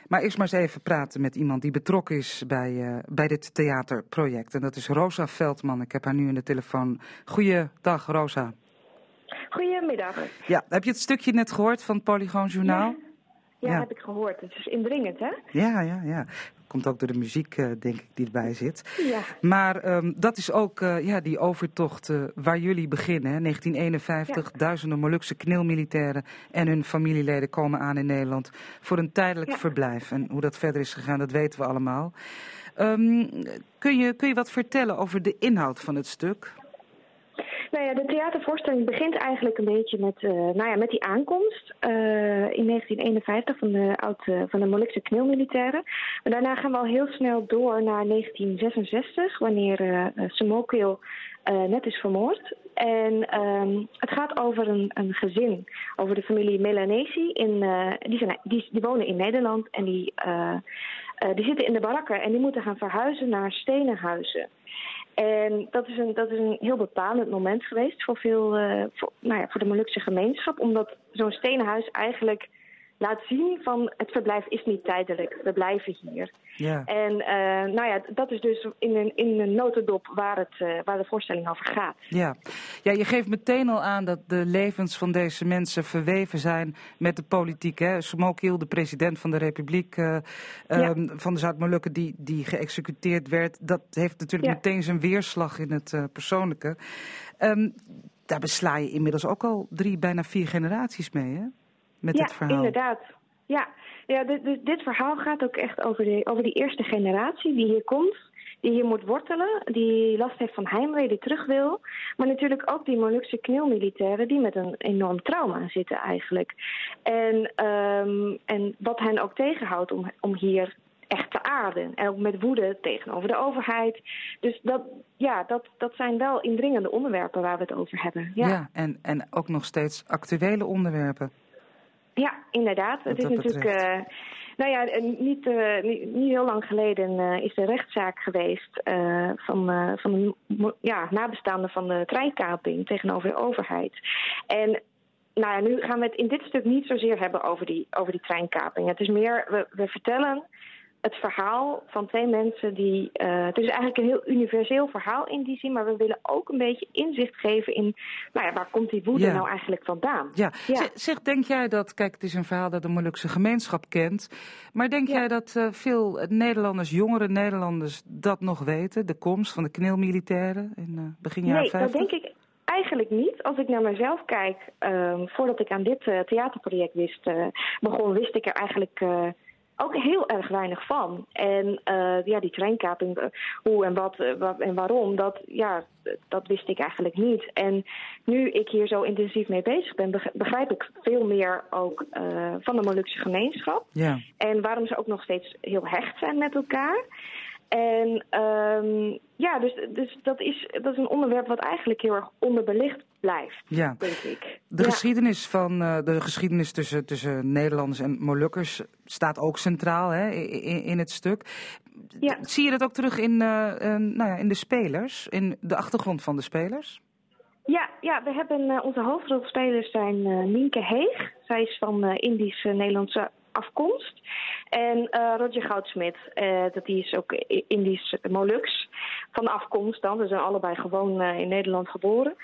Maar eerst maar eens even praten met iemand die betrokken is bij, uh, bij dit theaterproject. En dat is Rosa Veldman. Ik heb haar nu in de telefoon. Goeiedag, Rosa.
Goedemiddag.
Ja, heb je het stukje net gehoord van het Polygoon Journaal?
Ja, ja, heb ik gehoord. Het is indringend, hè?
Ja, ja, ja. Komt ook door de muziek, uh, denk ik, die erbij zit.
Ja.
Maar um, dat is ook uh, ja, die overtocht uh, waar jullie beginnen. Hè? 1951, ja. duizenden Molukse knilmilitairen en hun familieleden komen aan in Nederland voor een tijdelijk ja. verblijf. En hoe dat verder is gegaan, dat weten we allemaal. Um, kun, je, kun je wat vertellen over de inhoud van het stuk?
Nou ja, de theatervoorstelling begint eigenlijk een beetje met, uh, nou ja, met die aankomst uh, in 1951 van de, oud, van de Molukse knilmilitairen. Maar daarna gaan we al heel snel door naar 1966, wanneer uh, net is vermoord. En um, het gaat over een, een gezin, over de familie Melanesi. In, die, zijn, die, wonen in Nederland en die, die zitten in de barakken en die moeten gaan verhuizen naar stenen huizen. En dat is een, dat is een heel bepalend moment geweest voor, veel, uh, voor, nou ja, voor de Molukse gemeenschap. Omdat zo'n stenen huis eigenlijk laat zien van het verblijf is niet tijdelijk. We blijven hier.
Ja.
En uh, nou ja, dat is dus in een, in een notendop waar, het, uh, waar de voorstelling over gaat.
Ja. ja, je geeft meteen al aan dat de levens van deze mensen verweven zijn met de politiek. Hè? Smokil, de president van de Republiek uh, ja. um, van de Zuid-Molukken, die, die geëxecuteerd werd. Dat heeft natuurlijk ja. meteen zijn weerslag in het persoonlijke. Um, daar besla je inmiddels ook al drie, bijna vier generaties mee, hè? Met
ja,
het verhaal.
inderdaad. Ja, ja dit, dit, dit verhaal gaat ook echt over, de, over die eerste generatie die hier komt. Die hier moet wortelen, die last heeft van heimwee, die terug wil. Maar natuurlijk ook die Molukse knilmilitairen die met een enorm trauma zitten eigenlijk. En, um, en wat hen ook tegenhoudt om, om hier echt te aarden. En ook met woede tegenover de overheid. Dus dat, ja, dat, dat zijn wel indringende onderwerpen waar we het over hebben. Ja,
ja en, en ook nog steeds actuele onderwerpen.
Ja, inderdaad.
Wat
het is natuurlijk. Uh, nou ja, niet, uh, niet, niet, heel lang geleden uh, is er rechtszaak geweest van, van een ja, nabestaande van de treinkaping tegenover de overheid. En nou ja, nu gaan we het in dit stuk niet zozeer hebben over die, over die treinkaping. Het is meer, we, we vertellen het verhaal van twee mensen die. Uh, het is eigenlijk een heel universeel verhaal in die zin, maar we willen ook een beetje inzicht geven in. Nou ja, waar komt die woede
ja.
nou eigenlijk vandaan?
Ja. ja. Zeg, denk jij dat. Kijk, het is een verhaal dat de Molukse gemeenschap kent. Maar denk ja. jij dat uh, veel Nederlanders, jongere Nederlanders, dat nog weten? De komst van de knilmilitairen in uh, begin jaren
nee,
50?
dat denk ik eigenlijk niet. Als ik naar mezelf kijk, um, voordat ik aan dit theaterproject wist, begon, wist ik er eigenlijk ook heel erg weinig van. En uh, ja, die treinkaping, uh, hoe en wat, uh, wat, en waarom, dat, ja, dat wist ik eigenlijk niet. En nu ik hier zo intensief mee bezig ben, begrijp ik veel meer ook van de Molukse gemeenschap.
Ja.
En waarom ze ook nog steeds heel hecht zijn met elkaar. En ehm, ja, dus, dus dat, is, dat is een onderwerp wat eigenlijk heel erg onderbelicht blijft,
Ja.
denk ik.
De
Ja.
geschiedenis van de de geschiedenis tussen, tussen Nederlanders en Molukkers staat ook centraal hè, in, in het stuk.
Ja.
Zie je dat ook terug in, eh, eh, nou ja, in de spelers, in de achtergrond van de spelers?
Ja, ja, we hebben eh, onze hoofdrolspelers zijn eh Nienke Heeg. Zij is van eh, Indisch-Nederlandse afkomst. En eh, Roger Goudsmit, eh, dat die is ook Indisch Molux van afkomst dan. We zijn allebei gewoon eh, in Nederland geboren.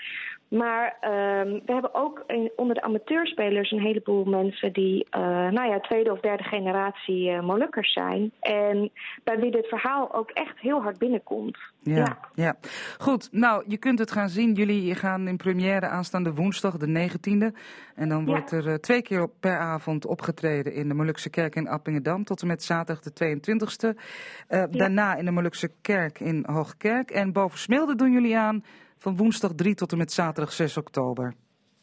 Maar ehm, we hebben ook in- onder de amateurspelers een heleboel mensen die eh, nou ja, tweede of derde generatie eh, Molukkers zijn. En bij wie dit verhaal ook echt heel hard binnenkomt.
Ja, ja. Goed, nou, je kunt het gaan zien. Jullie gaan in première aanstaande woensdag, de 19e. En dan
Ja.
wordt er eh, twee keer per avond opgetreden in de Molukse Kerk in Appingedam. Tot en met zaterdag de 22e. Eh, Daarna in de Molukse Kerk in Hoogkerk. En boven Smilde doen jullie aan van woensdag 3 tot en met zaterdag 6 oktober.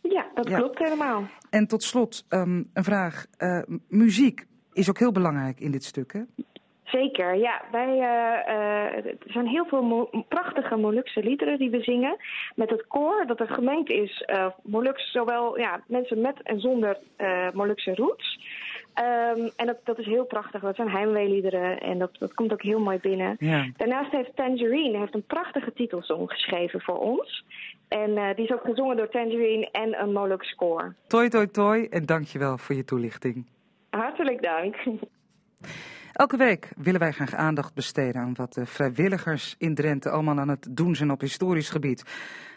Ja, dat
Ja.
klopt helemaal.
En tot slot ehm, een vraag. Eh, m- muziek is ook heel belangrijk in dit stuk, hè?
Zeker, ja. Wij, eh, eh, er zijn heel veel mo- prachtige Molukse liederen die we zingen. Met het koor dat er gemengd is, eh Molux, zowel ja, mensen met en zonder eh Molukse roots. Ehm, en dat, dat is heel prachtig. Dat zijn heimweeliederen en dat, dat komt ook heel mooi binnen.
Ja.
Daarnaast heeft Tangerine heeft een prachtige titelsong geschreven voor ons. En eh, die is ook gezongen door Tangerine en een Molux koor.
Toi, toi, toi. En dankjewel voor je toelichting.
Hartelijk dank.
Elke week willen wij graag aandacht besteden aan wat de vrijwilligers in Drenthe allemaal aan het doen zijn op historisch gebied.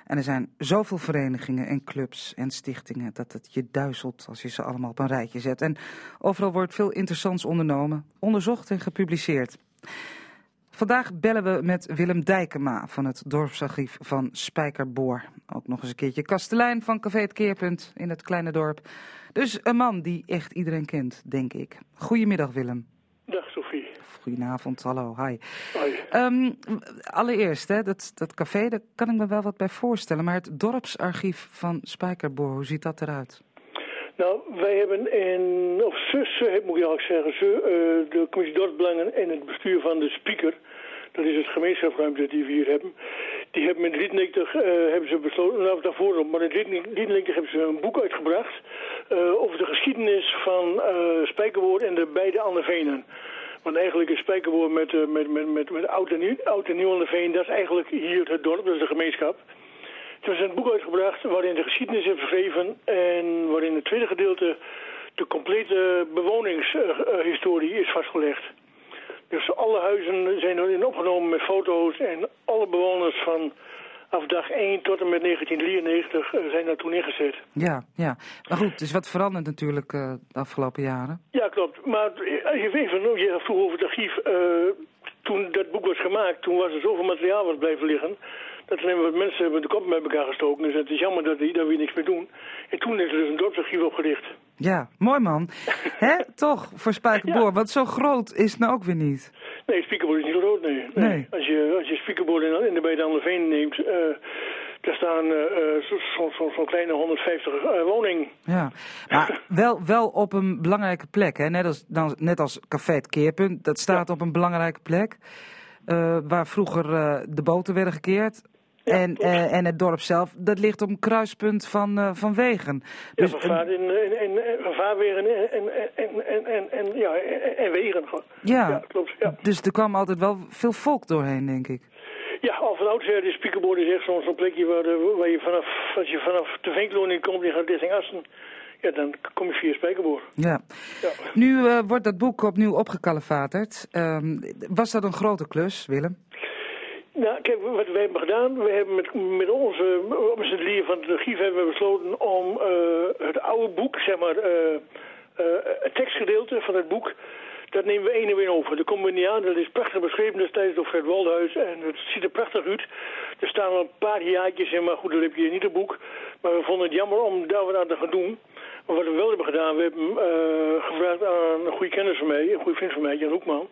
En er zijn zoveel verenigingen en clubs en stichtingen dat het je duizelt als je ze allemaal op een rijtje zet. En overal wordt veel interessants ondernomen, onderzocht en gepubliceerd. Vandaag bellen we met Willem Dijkema van het dorpsarchief van Spijkerboor. Ook nog eens een keertje kastelein van Café het Keerpunt in het kleine dorp. Dus een man die echt iedereen kent, denk ik. Goedemiddag Willem.
Dag Sophie.
Goedenavond, hallo, hi.
Hoi.
Ehm, allereerst, hè, dat, dat café, daar kan ik me wel wat bij voorstellen. Maar het dorpsarchief van Spijkerboor, hoe ziet dat eruit?
Nou, wij hebben in, of zus, eh, moet ik eigenlijk zeggen, ze, eh, de commissie Dorpsbelangen en het bestuur van de speaker, dat is het gemeenschapsruimte die we hier hebben, die hebben in 93 eh, hebben ze besloten, nou daarvoor op, maar in 93 hebben ze een boek uitgebracht eh, over de geschiedenis van eh Spijkerboor en de beide Annevenen. Want eigenlijk is Spijkerboor met, met, met, met, met oud en nieuw, en nieuw Anneveen, dat is eigenlijk hier het dorp, dat is de gemeenschap. Toen is een boek uitgebracht waarin de geschiedenis is beschreven en waarin het tweede gedeelte de complete bewoningshistorie is vastgelegd. Dus alle huizen zijn erin opgenomen met foto's en alle bewoners van af dag 1 tot en met 1993 eh, zijn daar toen ingezet.
Ja, ja. Maar goed, is wat veranderd natuurlijk eh, de afgelopen jaren.
Ja, klopt. Maar als je even, je vroeg over het archief. eh, toen dat boek was gemaakt, toen was er zoveel materiaal wat blijven liggen. Dat er wat mensen hebben de kop met elkaar gestoken. Dus het is jammer dat, die, dat we niks meer doen. En toen is er dus een dorpsarchief opgericht.
Ja, mooi man. Hè, toch, voor Spijkerboor. Want zo groot is het nou ook weer niet.
Nee, Spiekerboord is niet groot, nee.
Nee.
Als je, als je Spiekerboord in, in de beide andere veen neemt, eh daar staan eh, eh, zo'n zo, zo, zo'n kleine 150 eh, woningen.
Ja, maar wel, wel op een belangrijke plek. Hè? Net, als, dan, net als Café het Keerpunt, dat staat op een belangrijke plek. eh, waar vroeger eh, de boten werden gekeerd. En, eh, en het dorp zelf, dat ligt op een kruispunt van, eh, van wegen.
Ja, in, in, van vaarwegen en, en, en, en, en, ja, en, en wegen.
ja,
klopt. Ja,
dus er kwam altijd wel veel volk doorheen, denk ik.
ja al van oudsher is Spiekerboord is echt zo'n plekje waar, de- waar je vanaf, als je vanaf de Veenkloning komt je gaat richting Assen. Ja, dan kom je via Spijkerboord.
Ja.
Ja.
Nu eh, wordt dat boek opnieuw opgekalefaterd. Ehm, was dat een grote klus, Willem?
Nou, kijk, wat wij hebben gedaan, we hebben met, met onze, met het leren van het archief hebben we besloten om eh, het oude boek, zeg maar, eh, het tekstgedeelte van het boek, dat nemen we één en één over. Dat komen we niet aan, dat is prachtig beschreven destijds door Fred Waldhuis en het ziet er prachtig uit. Er staan al een paar jaartjes in, maar goed, dat heb je niet het boek. Maar we vonden het jammer om daar wat aan te gaan doen. Maar wat we wel hebben gedaan, we hebben gevraagd aan een goede kennis van mij, een goede vriend van mij, Jan Hoekman,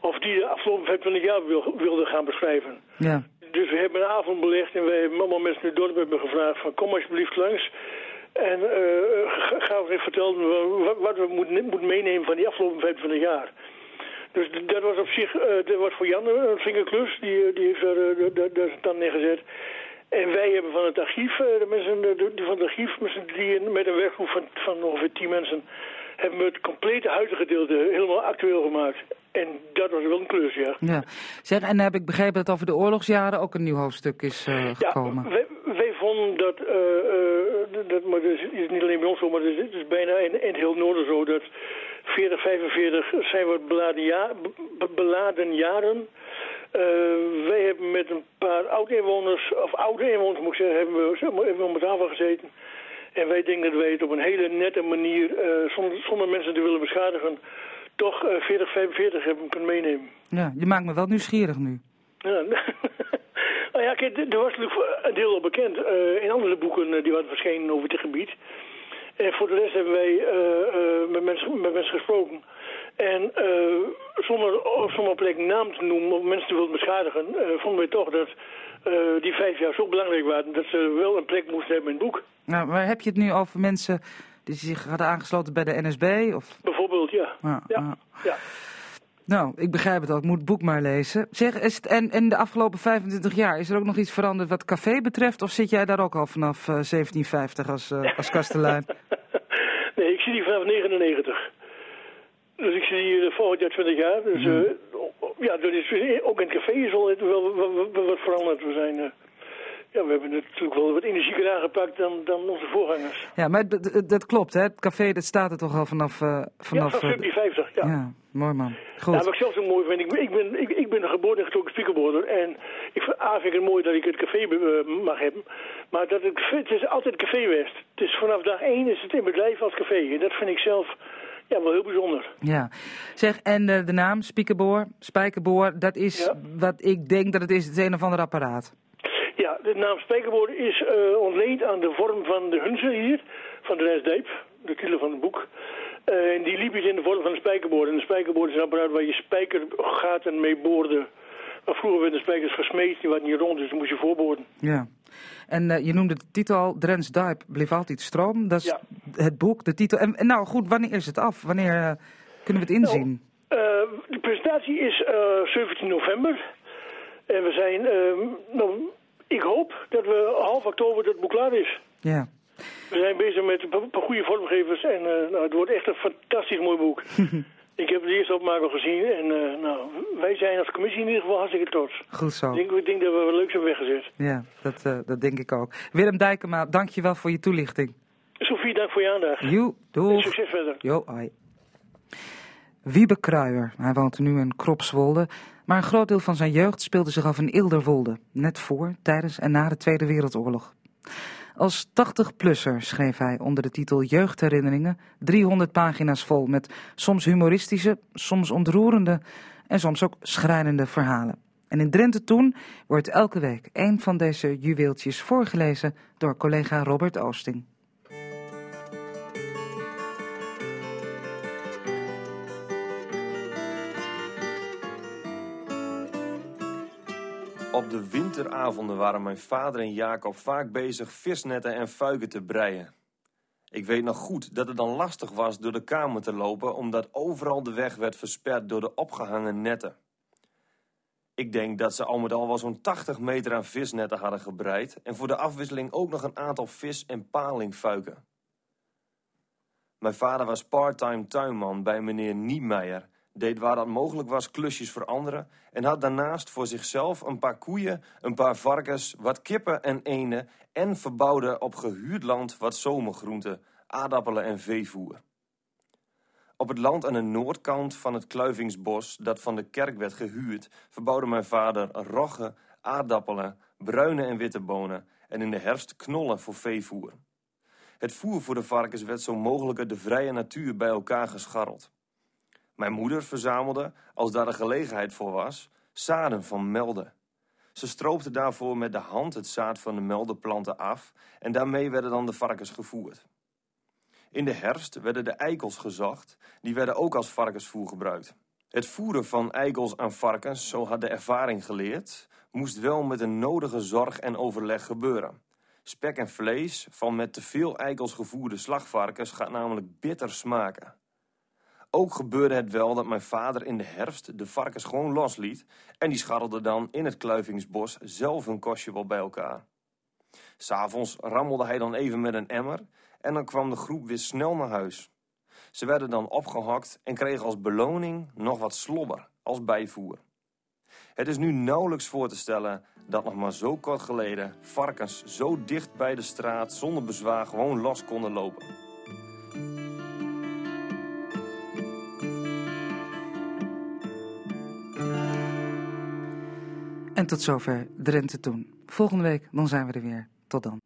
of die de afgelopen 25 jaar wil, wilde gaan beschrijven.
Ja.
Dus we hebben een avond belegd en we hebben allemaal mensen in het dorp hebben gevraagd van kom alsjeblieft langs. En eh, ga- eens vertellen wa- wat, wat we moeten moeten meenemen van die afgelopen 25 jaar. Dus dat was op zich, eh, dat was voor Jan een flinke klus. Die, die heeft daar, daar- daar- daar zijn tand neergezet. En wij hebben van het archief, de mensen de, de- van het archief, drieën, met een werkgroep van, van ongeveer tien mensen, hebben we het complete huizengedeelte helemaal actueel gemaakt. En dat was wel een klus, ja.
Ja. Zeg, en heb ik begrepen dat over de oorlogsjaren ook een nieuw hoofdstuk is eh, gekomen.
Wij, wij vonden dat, eh, dat maar dat is niet alleen bij ons zo, maar het is, het is bijna in, in heel Noorden zo, dat 40, 45 zijn wat beladen, ja, be- beladen jaren. Wij hebben met een paar oud-inwoners, of oude inwoners moet ik zeggen, hebben we, zeg maar, we om tafel gezeten. En wij denken dat wij het op een hele nette manier, eh, zonder, zonder mensen te willen beschadigen, toch eh 40, 45 hebben kunnen meenemen.
Ja, je maakt me wel nieuwsgierig nu.
Ja, nou ja, kijk, er was natuurlijk een deel al bekend eh, in andere boeken eh, die waren verschenen over dit gebied. En voor de rest hebben wij eh, eh, met, mensen, met mensen gesproken. En eh, zonder op sommige plekken naam te noemen of mensen te willen beschadigen, eh, vonden wij toch dat eh, die vijf jaar zo belangrijk waren dat ze wel een plek moesten hebben in het boek.
Nou, maar heb je het nu over mensen die zich hadden aangesloten bij de NSB? Of...
Bijvoorbeeld, ja.
Ja, ja.
ja.
Nou, ik begrijp het al. Ik moet het boek maar lezen. Zeg, is het, en, en de afgelopen 25 jaar, is er ook nog iets veranderd wat café betreft? Of zit jij daar ook al vanaf eh, 1750 als, eh, als kastelein?
Nee, ik zit hier vanaf 99. Dus ik zit hier eh, volgend jaar 20 jaar. Dus eh, ja, is, ook in het café is al wel, wat veranderd. We zijn, eh, ja, we hebben natuurlijk wel wat energieker aangepakt dan, dan onze voorgangers.
Ja, maar dat klopt, hè? Het café dat staat er toch al vanaf... eh,
ja,
vanaf
vanaf
eh,
1750, ja.
ja, mooi man. Goed.
Ja, wat ik zelf zo mooi vind, ik, ben- ik ben, ik, ik ben geboren en speakerboarder. En ik, vind- A, vind ik het mooi dat ik het café eh, mag hebben. Maar dat het, het is altijd café West. Het is vanaf dag één is het in bedrijf als café. En dat vind ik zelf ja, wel heel bijzonder.
Ja. Zeg, en eh, de naam, Spiekerboor, Spijkerboor, dat is wat ik denk dat het is, het een of ander apparaat.
De naam spijkerboord is eh, ontleend aan de vorm van de hunze hier, van de Resdijp, de titel van het boek. Eh, en die liep iets in de vorm van een spijkerboord. En een spijkerboord is een apparaat waar je spijkergaten mee boorde. Maar vroeger werden de spijkers gesmeed, die waren niet rond, dus dan moest je voorboorden.
Ja. En eh, je noemde de titel al, Drens Dijp bleef altijd stroom. Dat is het boek, de titel. En, en nou goed, wanneer is het af? Wanneer kunnen we het inzien?
Eh, de presentatie is eh, 17 november. En we zijn, nou, ik hoop dat we half oktober dat het boek klaar is.
Ja.
We zijn bezig met een paar- goede vormgevers en eh, nou, het wordt echt een fantastisch mooi boek. ik heb de eerste opmaak al gezien en eh, nou, wij zijn als commissie in ieder geval hartstikke trots.
Goed zo.
Ik denk, ik denk dat we wat leuks hebben weggezet.
Ja, dat, eh, dat denk ik ook. Willem Dijkema, dank je wel voor je toelichting.
Sophie, dank voor je aandacht.
Joe, doeg.
En succes verder.
Jo, hoi. Wiebe Kruijer, hij woont nu in Kropswolde, maar een groot deel van zijn jeugd speelde zich af in Ilderwolde, net voor, tijdens en na de Tweede Wereldoorlog. Als 80-plusser schreef hij onder de titel Jeugdherinneringen 300 pagina's vol met soms humoristische, soms ontroerende en soms ook schrijnende verhalen. En in Drenthe Toen wordt elke week een van deze juweeltjes voorgelezen door collega Robert Oosting.
De winteravonden waren mijn vader en Jacob vaak bezig visnetten en fuiken te breien. Ik weet nog goed dat het dan lastig was door de kamer te lopen, omdat overal de weg werd versperd door de opgehangen netten. Ik denk dat ze al met al wel zo'n 80 meter aan visnetten hadden gebreid en voor de afwisseling ook nog een aantal vis- en palingfuiken. Mijn vader was parttime tuinman bij meneer Niemeyer, deed waar dat mogelijk was klusjes voor anderen en had daarnaast voor zichzelf een paar koeien, een paar varkens, wat kippen en enen en verbouwde op gehuurd land wat zomergroenten, aardappelen en veevoer. Op het land aan de noordkant van het Kluivingsbos, dat van de kerk werd gehuurd, verbouwde mijn vader roggen, aardappelen, bruine en witte bonen en in de herfst knollen voor veevoer. Het voer voor de varkens werd zo mogelijk de vrije natuur bij elkaar gescharreld. Mijn moeder verzamelde, als daar de gelegenheid voor was, zaden van melden. Ze stroopte daarvoor met de hand het zaad van de meldenplanten af en daarmee werden dan de varkens gevoerd. In de herfst werden de eikels gezocht, die werden ook als varkensvoer gebruikt. Het voeren van eikels aan varkens, zo had de ervaring geleerd, moest wel met een nodige zorg en overleg gebeuren. Spek en vlees van met te veel eikels gevoerde slagvarkens gaat namelijk bitter smaken. Ook gebeurde het wel dat mijn vader in de herfst de varkens gewoon losliet en die scharrelden dan in het kluivingsbos zelf hun kostje wel bij elkaar. S'avonds rammelde hij dan even met een emmer en dan kwam de groep weer snel naar huis. Ze werden dan opgehakt en kregen als beloning nog wat slobber als bijvoer. Het is nu nauwelijks voor te stellen dat nog maar zo kort geleden varkens zo dicht bij de straat zonder bezwaar gewoon los konden lopen.
En tot zover Drenthe Toen. Volgende week dan zijn we er weer. Tot dan.